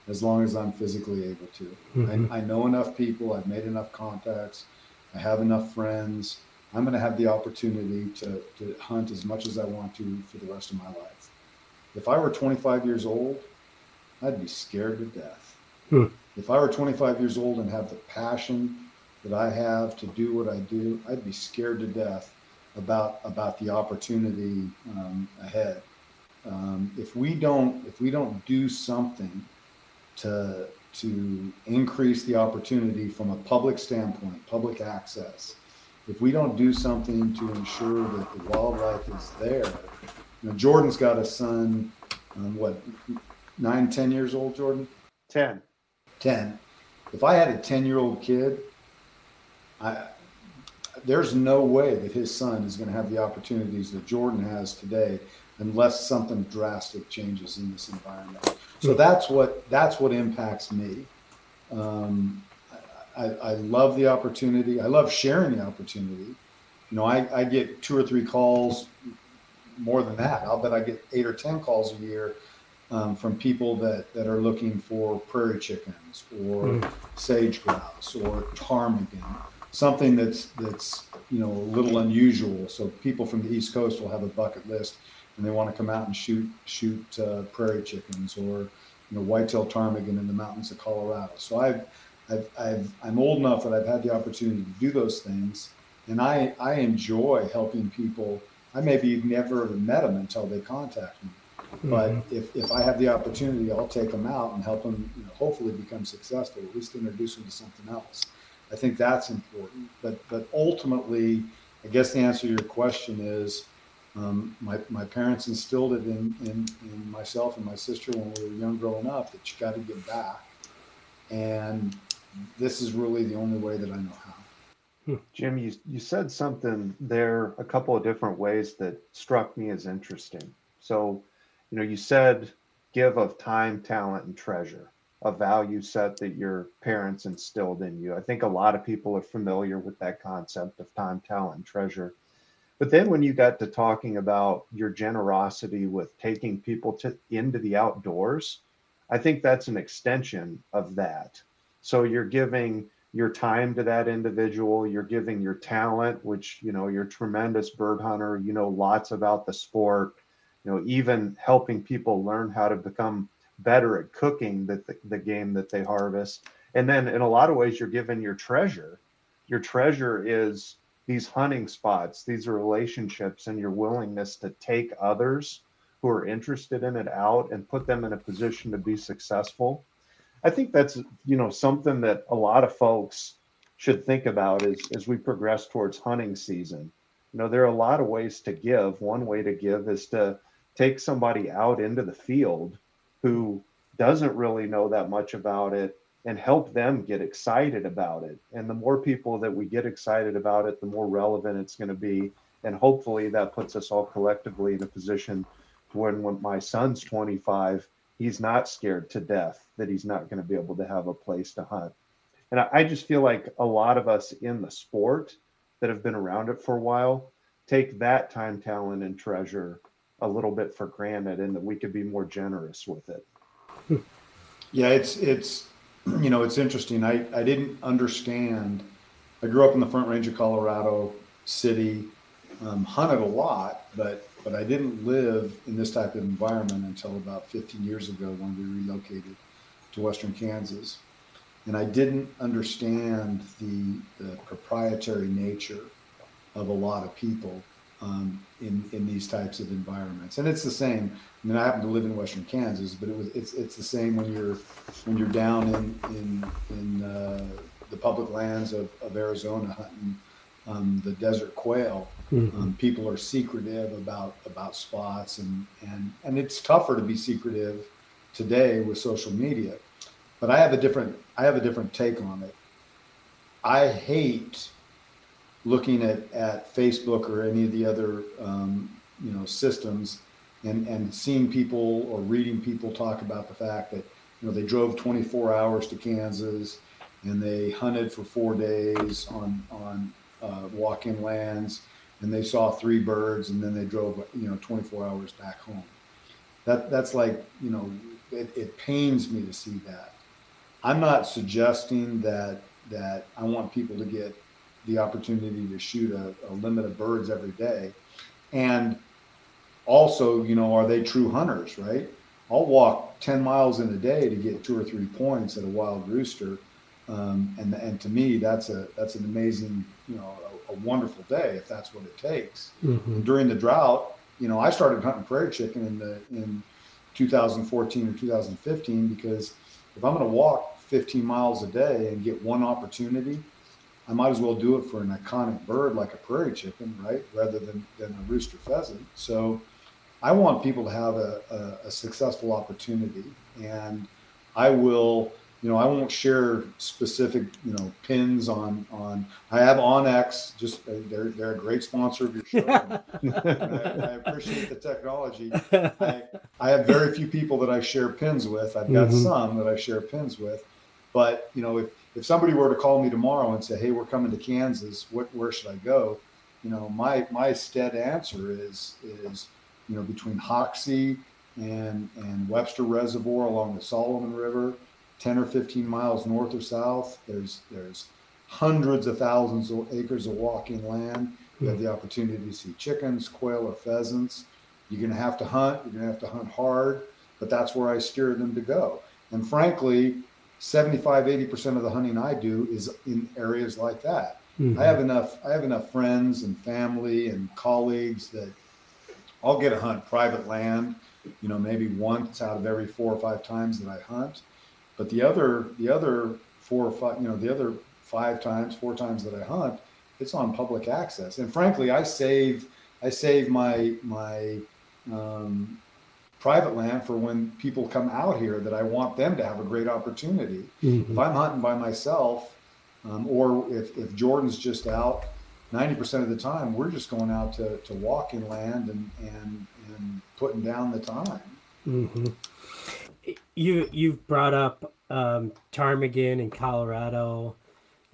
as long as I'm physically able to. Mm-hmm. I, I, know enough people. I've made enough contacts. I have enough friends. I'm going to have the opportunity to, to hunt as much as I want to for the rest of my life. If I were 25 years old, I'd be scared to death. Hmm. If I were 25 years old and have the passion that I have to do what I do, I'd be scared to death about about the opportunity um, ahead. Um, if we don't if we don't do something to to increase the opportunity from a public standpoint, public access, if we don't do something to ensure that the wildlife is there, you know, Jordan's got a son, um, what, nine, ten years old, Jordan? Ten. Ten. If I had a ten-year-old kid I, there's no way that his son is going to have the opportunities that Jordan has today unless something drastic changes in this environment. So that's what that's what impacts me. Um, I, I, love the opportunity. I love sharing the opportunity. You know, I, I get two or three calls, more than that. I'll bet I get eight or ten calls a year um, from people that, that are looking for prairie chickens or mm. sage grouse or ptarmigan something that's that's you know a little unusual. So people from the East Coast will have a bucket list, and they want to come out and shoot shoot uh, prairie chickens or you know whitetail ptarmigan in the mountains of Colorado. So I've, I've, I've I'm old enough that I've had the opportunity to do those things, and I I enjoy helping people. I maybe never met them until they contact me. But mm-hmm. if, if I have the opportunity, I'll take them out and help them, you know, hopefully become successful, at least introduce them to something else. I think that's important. But but ultimately, I guess the answer to your question is um, my, my parents instilled it in, in, in myself and my sister when we were young growing up that you got to give back. And this is really the only way that I know how. Hmm. Jim, you, you said something there a couple of different ways that struck me as interesting. So, you know, you said give of time, talent, and treasure a value set that your parents instilled in you. I think a lot of people are familiar with that concept of time, talent, treasure. But then when you got to talking about your generosity with taking people to into the outdoors, I think that's an extension of that. So you're giving your time to that individual you're giving your talent which you know you're a tremendous bird hunter you know lots about the sport you know even helping people learn how to become better at cooking the, the, the game that they harvest and then in a lot of ways you're given your treasure your treasure is these hunting spots these relationships and your willingness to take others who are interested in it out and put them in a position to be successful I think that's you know something that a lot of folks should think about as as we progress towards hunting season. You know, there are a lot of ways to give. One way to give is to take somebody out into the field who doesn't really know that much about it and help them get excited about it. And the more people that we get excited about it, the more relevant it's going to be. And hopefully that puts us all collectively in a position when when my son's 25 he's not scared to death that he's not going to be able to have a place to hunt. And I, I, just feel like a lot of us in the sport that have been around it for a while take that time, talent, and treasure a little bit for granted, and that we could be more generous with it. Hmm. Yeah, it's it's you know it's interesting. I I didn't understand. I grew up in the Front Range of Colorado City, um, hunted a lot, but but I didn't live in this type of environment until about 15 years ago when we relocated to Western Kansas. And I didn't understand the, the proprietary nature of a lot of people um, in, in these types of environments. And it's the same. I mean, I happen to live in Western Kansas, but it was it's it's the same when you're when you're down in in in uh, the public lands of, of Arizona hunting um, the desert quail. Mm-hmm. Um, people are secretive about about spots, and and and it's tougher to be secretive today with social media. But I have a different I have a different take on it. I hate looking at, at Facebook or any of the other um, you know systems and and seeing people or reading people talk about the fact that you know they drove 24 hours to Kansas and they hunted for four days on on uh, walk-in lands, and they saw three birds, and then they drove you know 24 hours back home. That that's like you know it, it pains me to see that. I'm not suggesting that that I want people to get the opportunity to shoot a, a limit of birds every day, and also you know are they true hunters right? I'll walk 10 miles in a day to get two or three points at a wild rooster um, and and to me, that's a that's an amazing, you know, a, a wonderful day if that's what it takes. Mm-hmm. During the drought, you know, I started hunting prairie chicken in the in 2014 or 2015 because if I'm going to walk 15 miles a day and get one opportunity, I might as well do it for an iconic bird like a prairie chicken, right? Rather than, than a rooster pheasant. So I want people to have a, a, a successful opportunity. And I will you know, I won't share specific, you know, pins on on. I have onX. Just uh, they're they're a great sponsor of your show. I, I, appreciate the technology. I, I have very few people that I share pins with. I've got mm-hmm. some that I share pins with, but you know, if if somebody were to call me tomorrow and say, "Hey, we're coming to Kansas. What where should I go?" You know, my my stead answer is is you know between Hoxie and and Webster Reservoir along the Solomon River 10 or 15 miles north or south. There's there's hundreds of thousands of acres of walking land. You have the opportunity to see chickens, quail, or pheasants. You're going to have to hunt. You're going to have to hunt hard, but that's where I steer them to go. And frankly, 75, 80% of the hunting I do is in areas like that. Mm-hmm. I have enough. I have enough friends and family and colleagues that I'll get a hunt private land. You know, maybe once out of every four or five times that I hunt but the other the other four or five, you know, the other five times, four times that I hunt, it's on public access. And frankly, I save I save my my um, private land for when people come out here that I want them to have a great opportunity. Mm-hmm. If I'm hunting by myself, um, or if, if Jordan's just out, 90% of the time, we're just going out to, to walk in land and, and, and putting down the time. Mm-hmm you you've brought up um, ptarmigan in Colorado,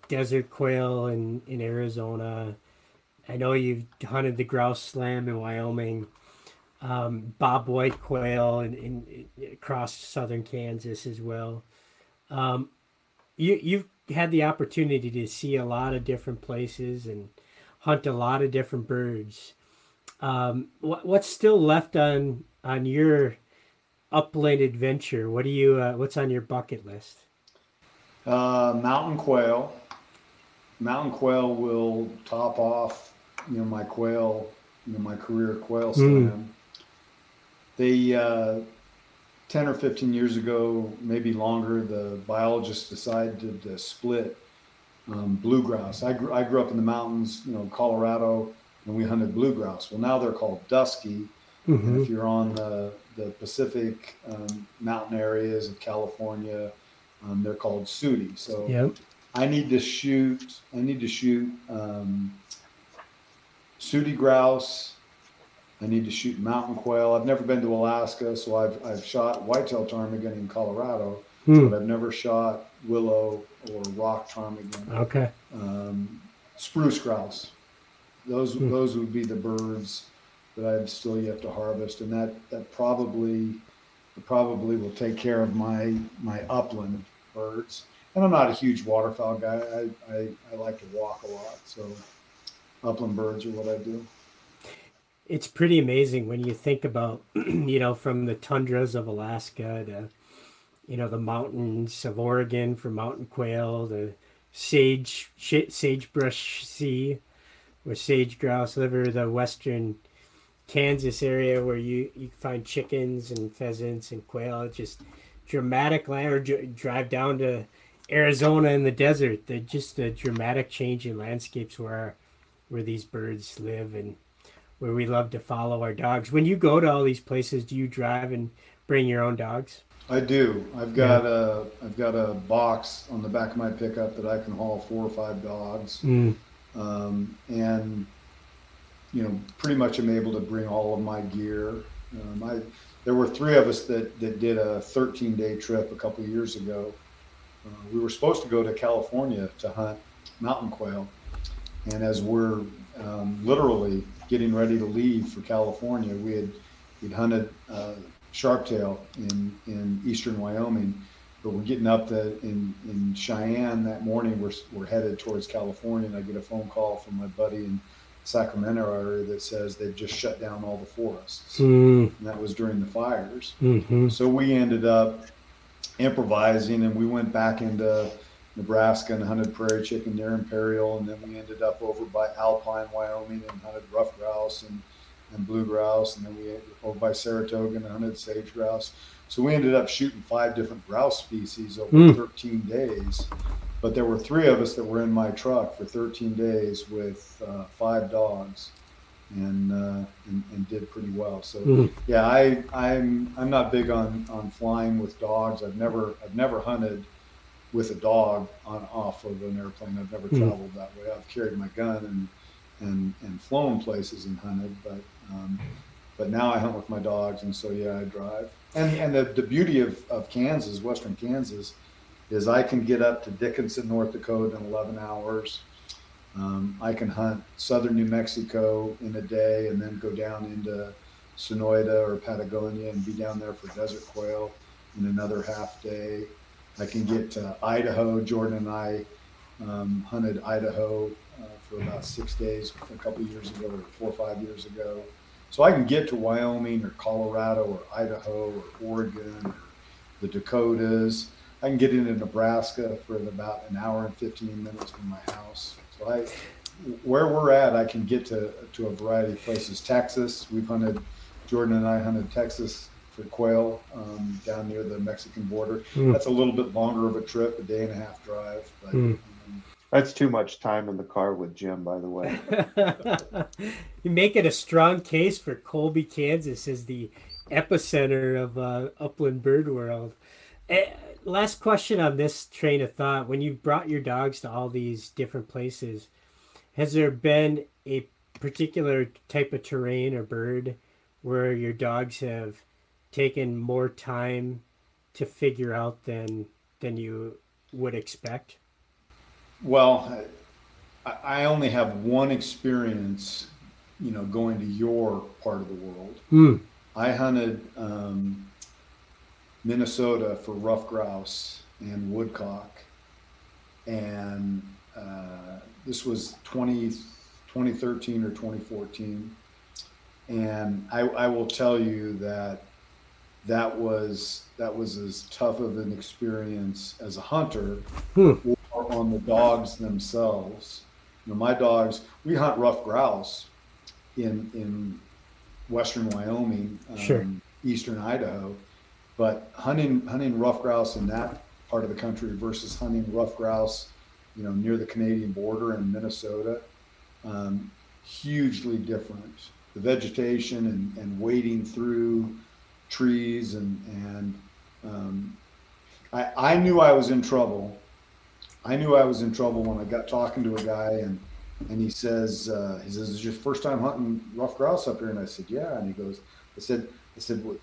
desert quail in in Arizona. I know you've hunted the grouse slam in Wyoming, um, bobwhite quail in, in, in, across southern Kansas as well. Um, you you've had the opportunity to see a lot of different places and hunt a lot of different birds. Um, what, what's still left on on your upland adventure? What do you uh, what's on your bucket list? Uh, mountain quail. Mountain quail will top off, you know, my quail, you know, my career quail slam. Mm. They uh, 10 or 15 years ago, maybe longer, the biologists decided to, split um, blue grouse. I grew, I grew up in the mountains, you know, Colorado, and we hunted blue grouse. Well, now they're called dusky. Mm-hmm. if you're on the, the Pacific um, mountain areas of California, um, they're called sooty. So yep. I need to shoot. I need to shoot um, sooty grouse I need to shoot mountain quail. I've never been to Alaska, so I've, I've shot whitetail ptarmigan in Colorado, hmm. but I've never shot willow or rock ptarmigan. Okay. Um, spruce grouse. Those hmm. those would be the birds that I've still yet to harvest, and that that probably probably will take care of my my upland birds. And I'm not a huge waterfowl guy. I, I, I like to walk a lot, so upland birds are what I do it's pretty amazing when you think about you know from the tundras of Alaska to you know the mountains of Oregon for mountain quail, the sage sagebrush sea where sage grouse live, or the western Kansas area where you you find chickens and pheasants and quail. Just dramatic land, or drive down to Arizona in the desert. They're just a dramatic change in landscapes where where these birds live and where we love to follow our dogs. When you go to all these places, do you drive and bring your own dogs? I do. I've got yeah. a I've got a box on the back of my pickup that I can haul four or five dogs, mm. um, and you know, pretty much I'm able to bring all of my gear. Um, I there were three of us that that did a 13 day trip a couple years ago. Uh, we were supposed to go to California to hunt mountain quail, and as we're um, literally getting ready to leave for California, we had we'd hunted uh, sharptail in in eastern Wyoming, but we're getting up to in in Cheyenne that morning. We're we're headed towards California, and I get a phone call from my buddy in Sacramento area that says they've just shut down all the forests. Mm. And that was during the fires. Mm-hmm. So we ended up improvising, and we went back into Nebraska and hunted prairie chicken near Imperial, and then we ended up over by Alpine, Wyoming, and hunted ruffed grouse and, and blue grouse, and then we over by Saratoga and hunted sage grouse. So we ended up shooting five different grouse species over mm. 13 days. But there were three of us that were in my truck for 13 days with uh, five dogs, and, uh, and, and did pretty well. So mm. yeah, I I'm I'm not big on on flying with dogs. I've never I've never hunted with a dog on off of an airplane. I've never mm. traveled that way. I've carried my gun and and and flown places and hunted, but um, but now I hunt with my dogs, and so yeah, I drive. And and the, the beauty of, of Kansas, Western Kansas, is I can get up to Dickinson, North Dakota in 11 hours. Um, I can hunt southern New Mexico in a day, and then go down into Sonoita or Patagonia and be down there for desert quail in another half day. I can get to Idaho. Jordan and I um, hunted Idaho uh, for about six days a couple years ago, or four or five years ago. So I can get to Wyoming or Colorado or Idaho or Oregon or the Dakotas. I can get into Nebraska for about an hour and 15 minutes from my house. So I, where we're at, I can get to, to a variety of places. Texas, we've hunted, Jordan and I hunted Texas for quail um, down near the Mexican border. Mm. That's a little bit longer of a trip, a day and a half drive. But, mm. um, that's too much time in the car with Jim, by the way. you make it a strong case for Colby, Kansas as the epicenter of uh, upland bird world. Uh, last question on this train of thought. When you've brought your dogs to all these different places, has there been a particular type of terrain or bird where your dogs have taken more time to figure out than than you would expect? Well, I only have one experience, you know, going to your part of the world. Mm. I hunted um, Minnesota for ruffed grouse and woodcock, and uh, this was 20, 2013 or 2014. And I, I will tell you that that was that was as tough of an experience as a hunter Hmm. or on the dogs themselves. You know, my dogs, we hunt rough grouse in in western Wyoming, um, Sure. eastern Idaho, but hunting hunting rough grouse in that part of the country versus hunting rough grouse, you know, near the Canadian border in Minnesota, um, hugely different. The vegetation and, and wading through trees and and um, I, I knew I was in trouble. I knew I was in trouble when I got talking to a guy and and he says uh, he says is your first time hunting rough grouse up here? And I said yeah. And he goes I said I said what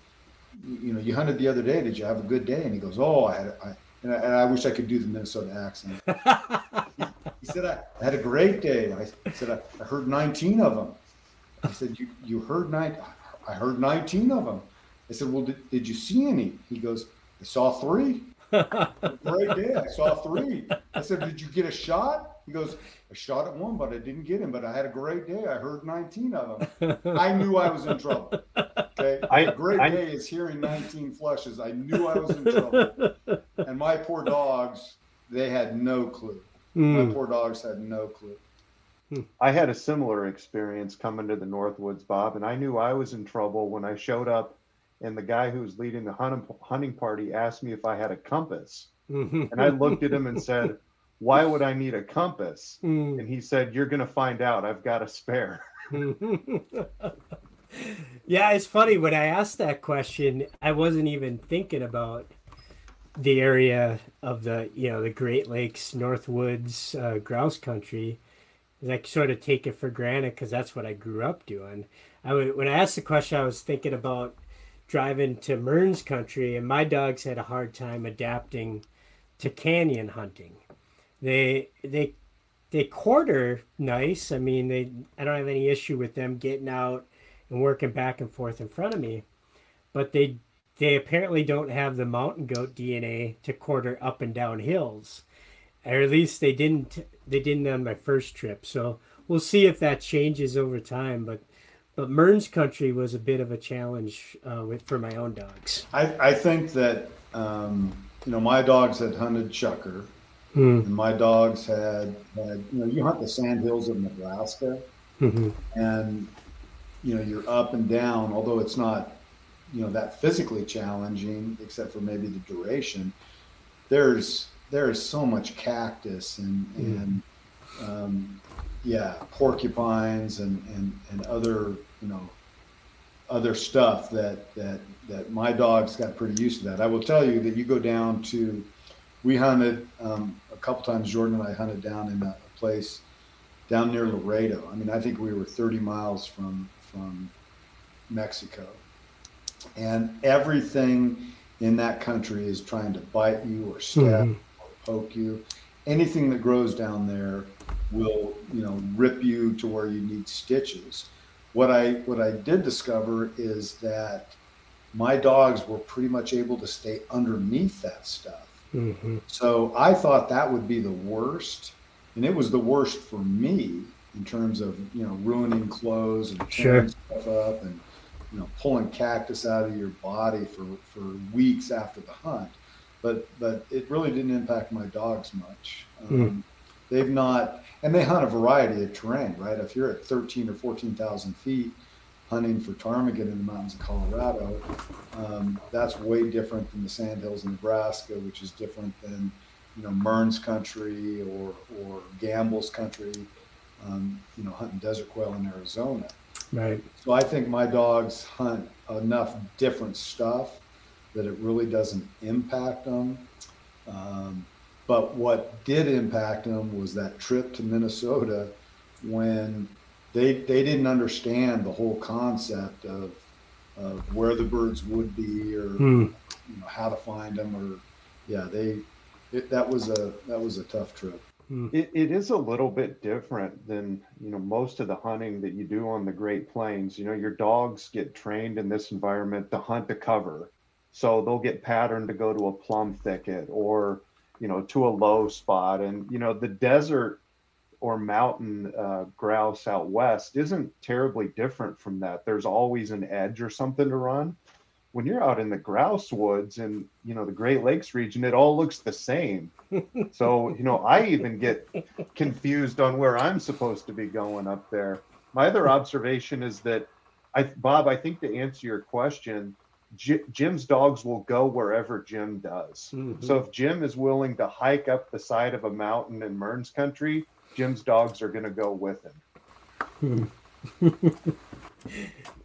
you know you hunted the other day. Did you have a good day? And he goes oh I had a, I, and, I, and I wish I could do the Minnesota accent. He said I, I had a great day. I said I, I heard 19 of them I said you you heard nine I heard 19 of them I said well did, did you see any he goes I saw three great day. I saw three. I said, Did you get a shot? He goes, I shot at one, but I didn't get him. But I had a great day. I heard 19 of them. I knew I was in trouble. Okay. I- a great I- day is hearing 19 flushes. I knew I was in trouble. And my poor dogs, they had no clue. My Hmm. poor dogs had no clue. I had a similar experience coming to the Northwoods, Bob, and I knew I was in trouble when I showed up and the guy who was leading the hunting, hunting party asked me if I had a compass. Mhm. And I looked at him and said, Why would I need a compass? Hmm. And he said, You're going to find out. I've got a spare. yeah, it's funny when I asked that question, I wasn't even thinking about the area of the you know the Great Lakes, Northwoods, uh, grouse country. I sort of take it for granted because that's what I grew up doing. I would, when I asked the question, I was thinking about driving to Mearns country, and my dogs had a hard time adapting to canyon hunting. They they they quarter nice. I mean, they I don't have any issue with them getting out and working back and forth in front of me, but they they apparently don't have the mountain goat DNA to quarter up and down hills, or at least they didn't they didn't on my first trip. So we'll see if that changes over time. But but Mearns country was a bit of a challenge uh, with for my own dogs. I, I think that, um, you know, my dogs had hunted chukar Hmm. and my dogs had, had, you know, you hunt the sandhills of Nebraska. Mhm. and you know you're up and down although it's not you know that physically challenging except for maybe the duration there's there's so much cactus and and um, yeah porcupines and and and other you know other stuff that that that my dogs got pretty used to that i will tell you that you go down to we hunted um, a couple times jordan and i hunted down in a place down near Laredo. I mean, I think we were 30 miles from from Mexico, and everything in that country is trying to bite you or stab Mhm. or poke you. Anything that grows down there will, you know, rip you to where you need stitches. What I what I did discover is that my dogs were pretty much able to stay underneath that stuff. Mhm. So I thought that would be the worst, and it was the worst for me in terms of you know ruining clothes and tearing stuff up and you know pulling cactus out of your body for for weeks after the hunt. But but it really didn't impact my dogs much. Um, They've not, and they hunt a variety of terrain, right? If you're at thirteen or fourteen thousand feet hunting for ptarmigan in the mountains of Colorado, um, that's way different than the sandhills in Nebraska, which is different than you know Mearns country or or Gambel's country. Um, you know, hunting desert quail in Arizona. Right. So I think my dogs hunt enough different stuff that it really doesn't impact them. Um, but what did impact them was that trip to Minnesota when they they didn't understand the whole concept of of where the birds would be or Hmm. you know how to find them or yeah they it, that was a that was a tough trip. It, it is a little bit different than you know most of the hunting that you do on the Great Plains. You know, your dogs get trained in this environment to hunt to cover, so they'll get patterned to go to a plum thicket, or you know, to a low spot. And, you know, the desert or mountain uh, grouse out west isn't terribly different from that. There's always an edge or something to run. When you're out in the grouse woods and you know the Great Lakes region, it all looks the same. so you know, I even get confused on where I'm supposed to be going up there. My other observation is that, I Bob, I think to answer your question, J- Jim's dogs will go wherever Jim does. Mm-hmm. So if Jim is willing to hike up the side of a mountain in Mearns country, Jim's dogs are going to go with him.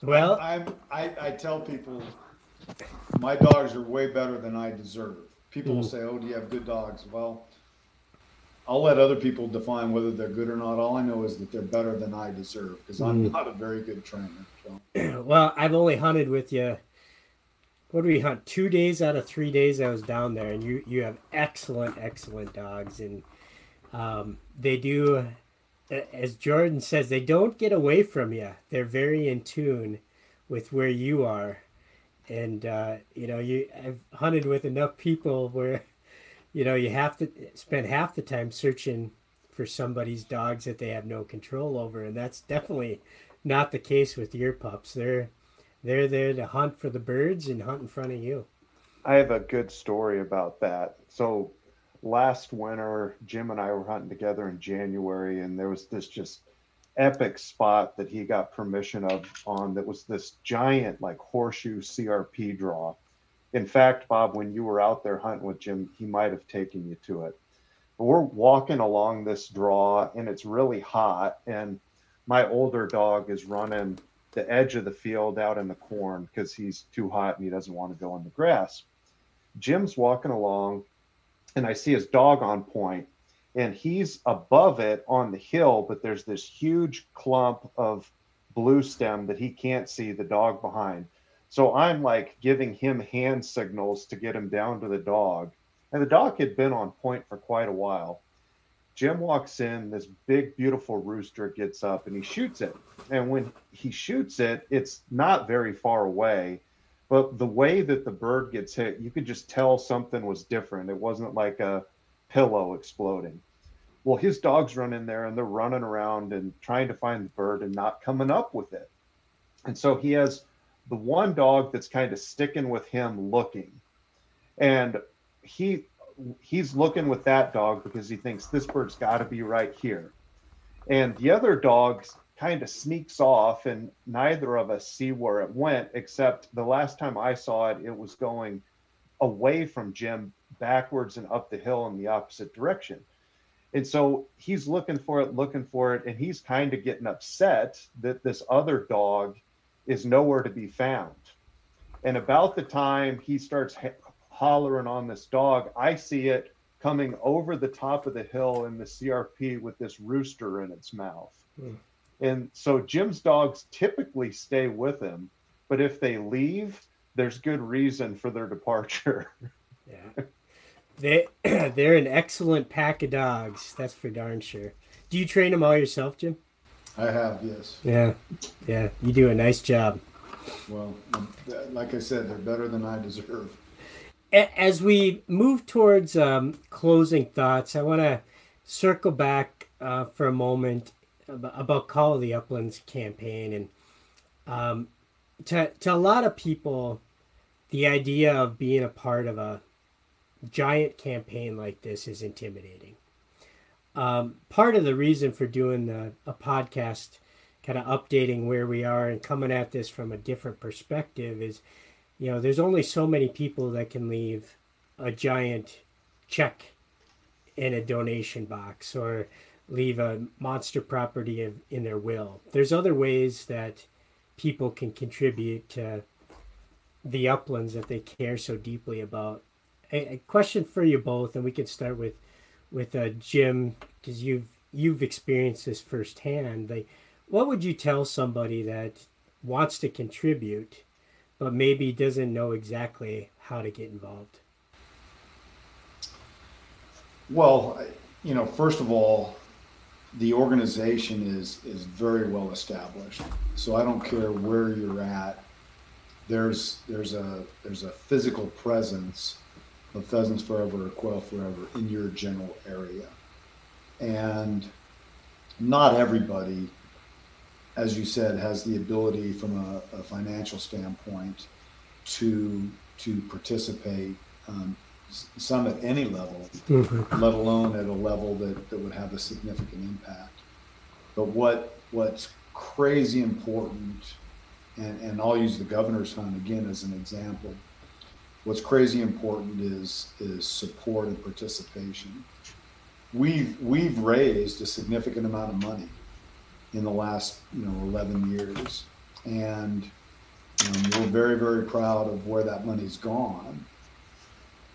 well, I'm, I, I tell people my dogs are way better than I deserve. People will mm. say, "Oh, do you have good dogs?" Well, I'll let other people define whether they're good or not. All I know is that they're better than I deserve because I'm mm. not a very good trainer. So. well, I've only hunted with you. What do we hunt? Two days out of three days I was down there, and you you have excellent, excellent dogs, and um, they do, as Jordan says, they don't get away from you. They're very in tune with where you are, and uh, you know, you I've hunted with enough people where, you know, you have to spend half the time searching for somebody's dogs that they have no control over, and that's definitely not the case with your pups. They're they're there to hunt for the birds and hunt in front of you. I have a good story about that. So last winter, Jim and I were hunting together in January, and there was this just epic spot that he got permission of on that was this giant like horseshoe CRP draw. In fact, Bob, when you were out there hunting with Jim, he might have taken you to it. But we're walking along this draw and it's really hot. And my older dog is running the edge of the field out in the corn because he's too hot and he doesn't want to go in the grass. Jim's walking along and I see his dog on point, and he's above it on the hill, but there's this huge clump of blue stem that he can't see the dog behind. So I'm like giving him hand signals to get him down to the dog. And the dog had been on point for quite a while. Jim walks in, this big, beautiful rooster gets up and he shoots it. And when he shoots it, it's not very far away. But the way that the bird gets hit, you could just tell something was different. It wasn't like a pillow exploding. Well, his dogs run in there and they're running around and trying to find the bird and not coming up with it. And so he has the one dog that's kind of sticking with him looking. And he he's looking with that dog because he thinks this bird's got to be right here. And the other dog kind of sneaks off, and neither of us see where it went, except the last time I saw it, it was going away from Jim backwards and up the hill in the opposite direction. And so he's looking for it, looking for it, and he's kind of getting upset that this other dog is nowhere to be found. And about the time he starts hollering on this dog, I see it coming over the top of the hill in the CRP with this rooster in its mouth. Hmm. And so Jim's dogs typically stay with him, but if they leave, there's good reason for their departure. yeah. They they're an excellent pack of dogs, that's for darn sure. Do you train them all yourself, Jim? I have, yes. Yeah. Yeah, you do a nice job. Well, like I said, they're better than I deserve. As we move towards um, closing thoughts, I want to circle back uh, for a moment about Call of the Uplands campaign, and um, to to a lot of people, the idea of being a part of a giant campaign like this is intimidating. Um, part of the reason for doing the, a podcast, kind of updating where we are and coming at this from a different perspective, is you know there's only so many people that can leave a giant check in a donation box or leave a monster property in their will. There's other ways that people can contribute to the uplands that they care so deeply about. A, a question for you both, and we can start with with uh, Jim because you've you've experienced this firsthand. Like, what would you tell somebody that wants to contribute, but maybe doesn't know exactly how to get involved? Well, you know, first of all, the organization is is very well established. So I don't care where you're at. There's there's a there's a physical presence of Pheasants Forever or Quail Forever in your general area. And not everybody, as you said, has the ability from a, a financial standpoint to to participate. Um, some at any level, mm-hmm. let alone at a level that, that would have a significant impact. But what what's crazy important, and, and I'll use the governor's hunt again as an example. What's crazy important is is support and participation. We've we've raised a significant amount of money in the last you know 11 years, and um, we're very very proud of where that money's gone.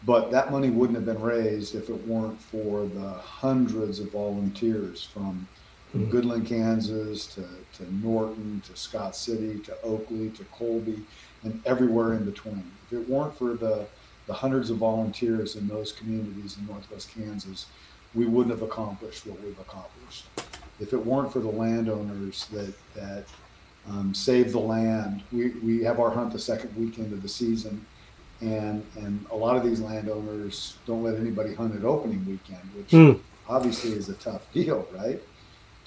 But that money wouldn't have been raised if it weren't for the hundreds of volunteers from mm-hmm. Goodland, Kansas to, to Norton to Scott City to Oakley to Colby and everywhere in between. If it weren't for the, the hundreds of volunteers in those communities in Northwest Kansas, we wouldn't have accomplished what we've accomplished. If it weren't for the landowners that, that um, save the land, we, we have our hunt the second weekend of the season. And, and a lot of these landowners don't let anybody hunt at opening weekend, which mm. obviously is a tough deal, right?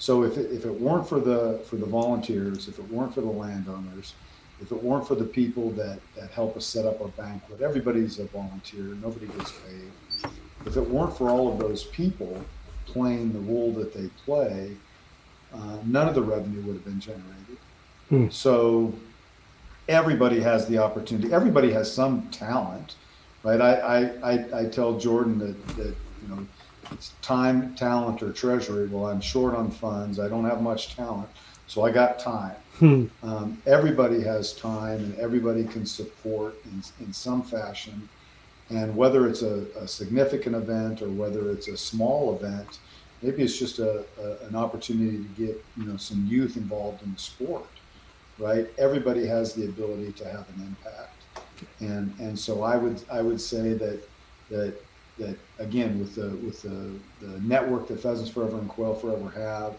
So if it, if it weren't for the for the volunteers, if it weren't for the landowners, if it weren't for the people that that help us set up our banquet, everybody's a volunteer. Nobody gets paid. If it weren't for all of those people playing the role that they play, uh, none of the revenue would have been generated. Hmm. So everybody has the opportunity. Everybody has some talent, right? I I, I, I tell Jordan that that you know it's time, talent, or treasury. Well, I'm short on funds. I don't have much talent, so I got time. Hmm. Um, everybody has time, and everybody can support in, in some fashion. And whether it's a, a, significant event or whether it's a small event, maybe it's just a, a, an opportunity to get you know some youth involved in the sport, right? Everybody has the ability to have an impact, and and so I would I would say that that that again with the with the, the network that Pheasants Forever and Quail Forever have.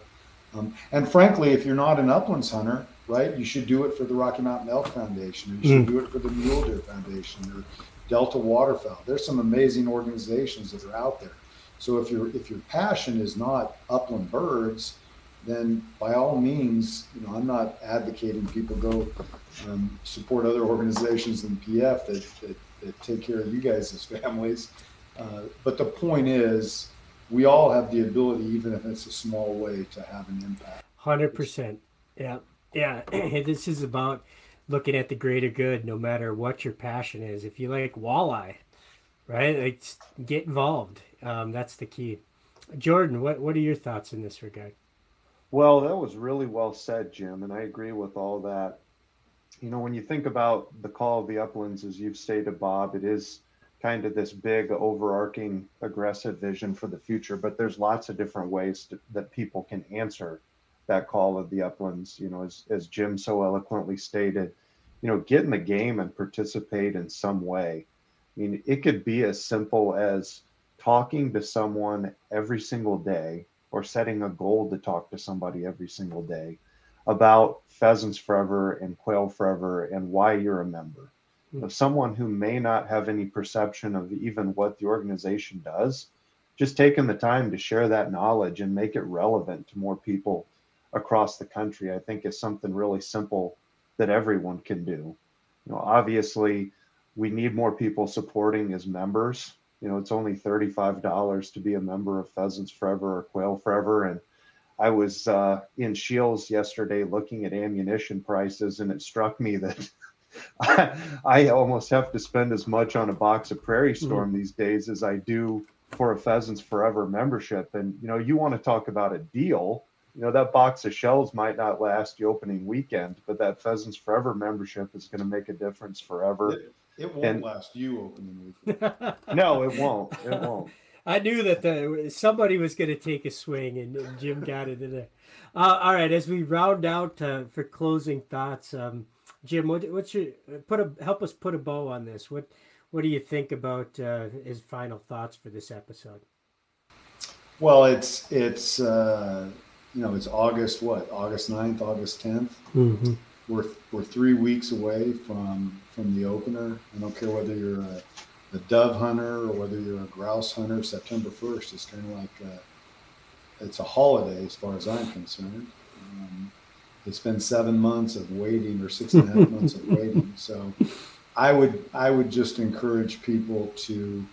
Um, and frankly, if you're not an uplands hunter, right, you should do it for the Rocky Mountain Elk Foundation, or you should mm. do it for the Mule Deer Foundation, or Delta Waterfowl. There's some amazing organizations that are out there. So if your if your passion is not upland birds, then by all means, you know, I'm not advocating people go um, support other organizations than PF that, that, that take care of you guys as families. Uh, but the point is, we all have the ability, even if it's a small way, to have an impact. Hundred percent. Yeah, yeah. this is about looking at the greater good, no matter what your passion is. If you like walleye, right, like get involved. Um, that's the key. Jordan, what what are your thoughts in this regard? Well, that was really well said, Jim, and I agree with all that. You know, when you think about the call of the uplands, as you've stated, Bob, it is kind of this big overarching aggressive vision for the future but there's lots of different ways to, that people can answer that call of the uplands you know as, as jim so eloquently stated you know get in the game and participate in some way. I mean it could be as simple as talking to someone every single day or setting a goal to talk to somebody every single day about pheasants forever and quail forever and why you're a member. Hmm. Of someone who may not have any perception of even what the organization does, just taking the time to share that knowledge and make it relevant to more people across the country, I think is something really simple that everyone can do. You know, obviously, we need more people supporting as members. You know, it's only $35 to be a member of Pheasants Forever or Quail Forever. And I was uh, in Scheels yesterday looking at ammunition prices, and it struck me that I, almost have to spend as much on a box of Prairie mm-hmm. Storm mm-hmm. these days as I do for a Pheasants Forever membership. And you know, you want to talk about a deal. You know, that box of shells might not last the opening weekend, but that Pheasants Forever membership is going to make a difference forever. It, it won't and, last you opening weekend. no, it won't. It won't. I knew that the, somebody was going to take a swing, and, and Jim got it in there. Uh, all right, as we round out uh, for closing thoughts, um, Jim, what, what's your put a help us put a bow on this? What what do you think about uh, his final thoughts for this episode? Well, it's it's uh, you know it's August what August 9th, August 10th. Mm-hmm. We're we're three weeks away from from the opener. I don't care whether you're a, a dove hunter or whether you're a grouse hunter, September 1st is kind of like a, uh, it's a holiday as far as I'm concerned. Um, it's been seven months of waiting or six and a half months of waiting. So I would I would just encourage people to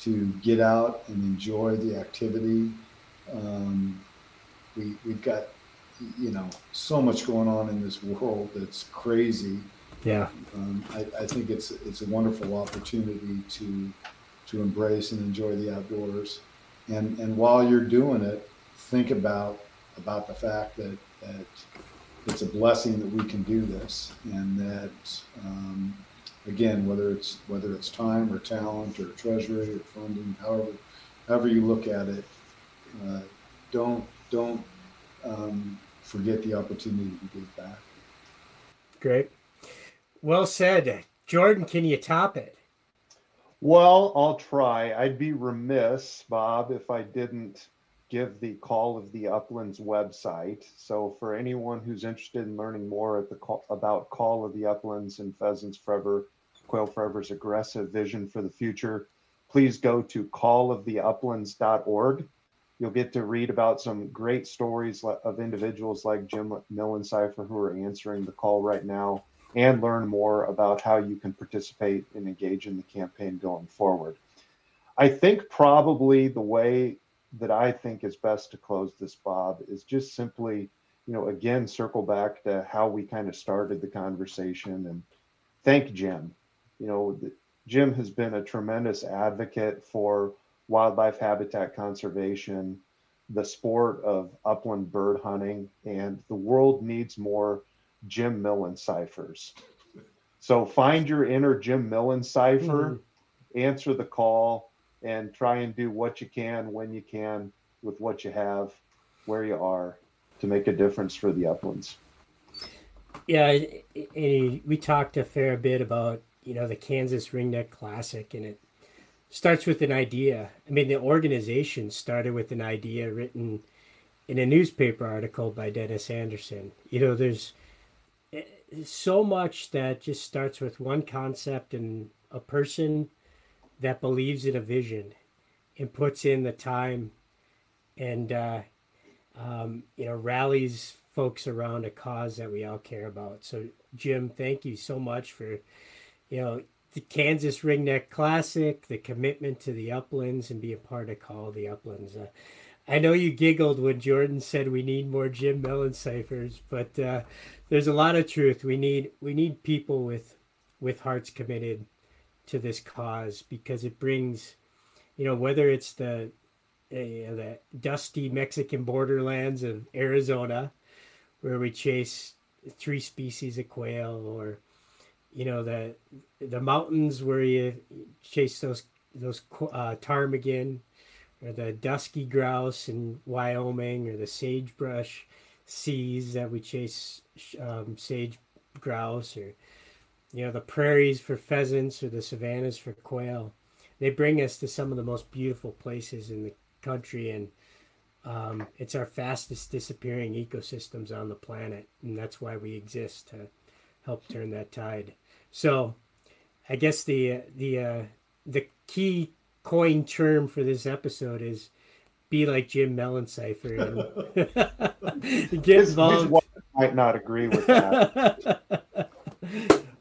to get out and enjoy the activity. Um, we we've got you know so much going on in this world that's crazy. Yeah, um, I, I think it's it's a wonderful opportunity to to embrace and enjoy the outdoors. And and while you're doing it, think about about the fact that that it's a blessing that we can do this, and that um, again, whether it's whether it's time or talent or treasury or funding, however however you look at it, uh, don't don't um, forget the opportunity to give back. Great, well said, Jordan. Can you top it? Well, I'll try. I'd be remiss, Bob, if I didn't give the Call of the Uplands website. So for anyone who's interested in learning more at the call, about Call of the Uplands and Pheasants Forever, Quail Forever's aggressive vision for the future, please go to calloftheuplands.org. You'll get to read about some great stories of individuals like Jim Millensifer who are answering the call right now and learn more about how you can participate and engage in the campaign going forward. I think probably the way that I think is best to close this, Bob, is just simply, you know, again, circle back to how we kind of started the conversation and thank Jim. You know, Jim has been a tremendous advocate for wildlife habitat conservation, the sport of upland bird hunting, and the world needs more Jim Millensifers. So find your inner Jim Millensifer, mm-hmm. answer the call, and try and do what you can when you can with what you have where you are to make a difference for the uplands yeah we talked a fair bit about you know the kansas ringneck classic and it starts with an idea i mean the organization started with an idea written in a newspaper article by dennis anderson you know there's eh, so much that just starts with one concept and a person that believes in a vision and puts in the time and uh, um, you know rallies folks around a cause that we all care about. So Jim, thank you so much for you know the Kansas Ringneck Classic, the commitment to the uplands, and be a part of Call the Uplands. Uh, I know you giggled when Jordan said we need more Jim Millensifers, but uh, there's a lot of truth. We need we need people with with hearts committed to this cause because it brings, you know, whether it's the uh, the dusty Mexican borderlands of Arizona, where we chase three species of quail, or you know the the mountains where you chase those those uh, ptarmigan, or the dusky grouse in Wyoming, or the sagebrush seas that we chase um, sage grouse, or you know, the prairies for pheasants or the savannas for quail. They bring us to some of the most beautiful places in the country, and um, it's our fastest disappearing ecosystems on the planet, and that's why we exist to help turn that tide. So, I guess the the uh, the key coin term for this episode is be like Jim Millensifer and get involved. might not agree with that.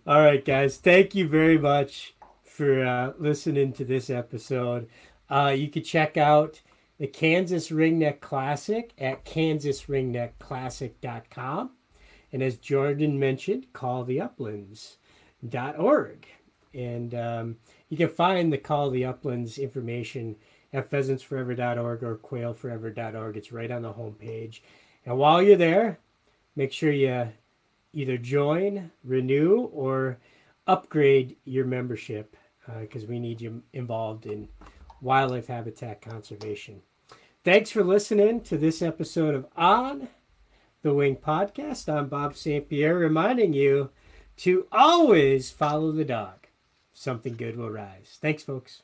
All right, guys. Thank you very much for uh, listening to this episode. Uh, you can check out the Kansas Ringneck Classic at kansasringneckclassic.com. And as Jordan mentioned, calltheuplands.org. And um, you can find the Call of the Uplands information at pheasantsforever.org or quailforever.org. It's right on the homepage. And while you're there, make sure you either join, renew, or upgrade your membership because uh, we need you involved in wildlife habitat conservation. Thanks for listening to this episode of On the Wing podcast. I'm Bob St. Pierre reminding you to always follow the dog. Something good will rise. Thanks, folks.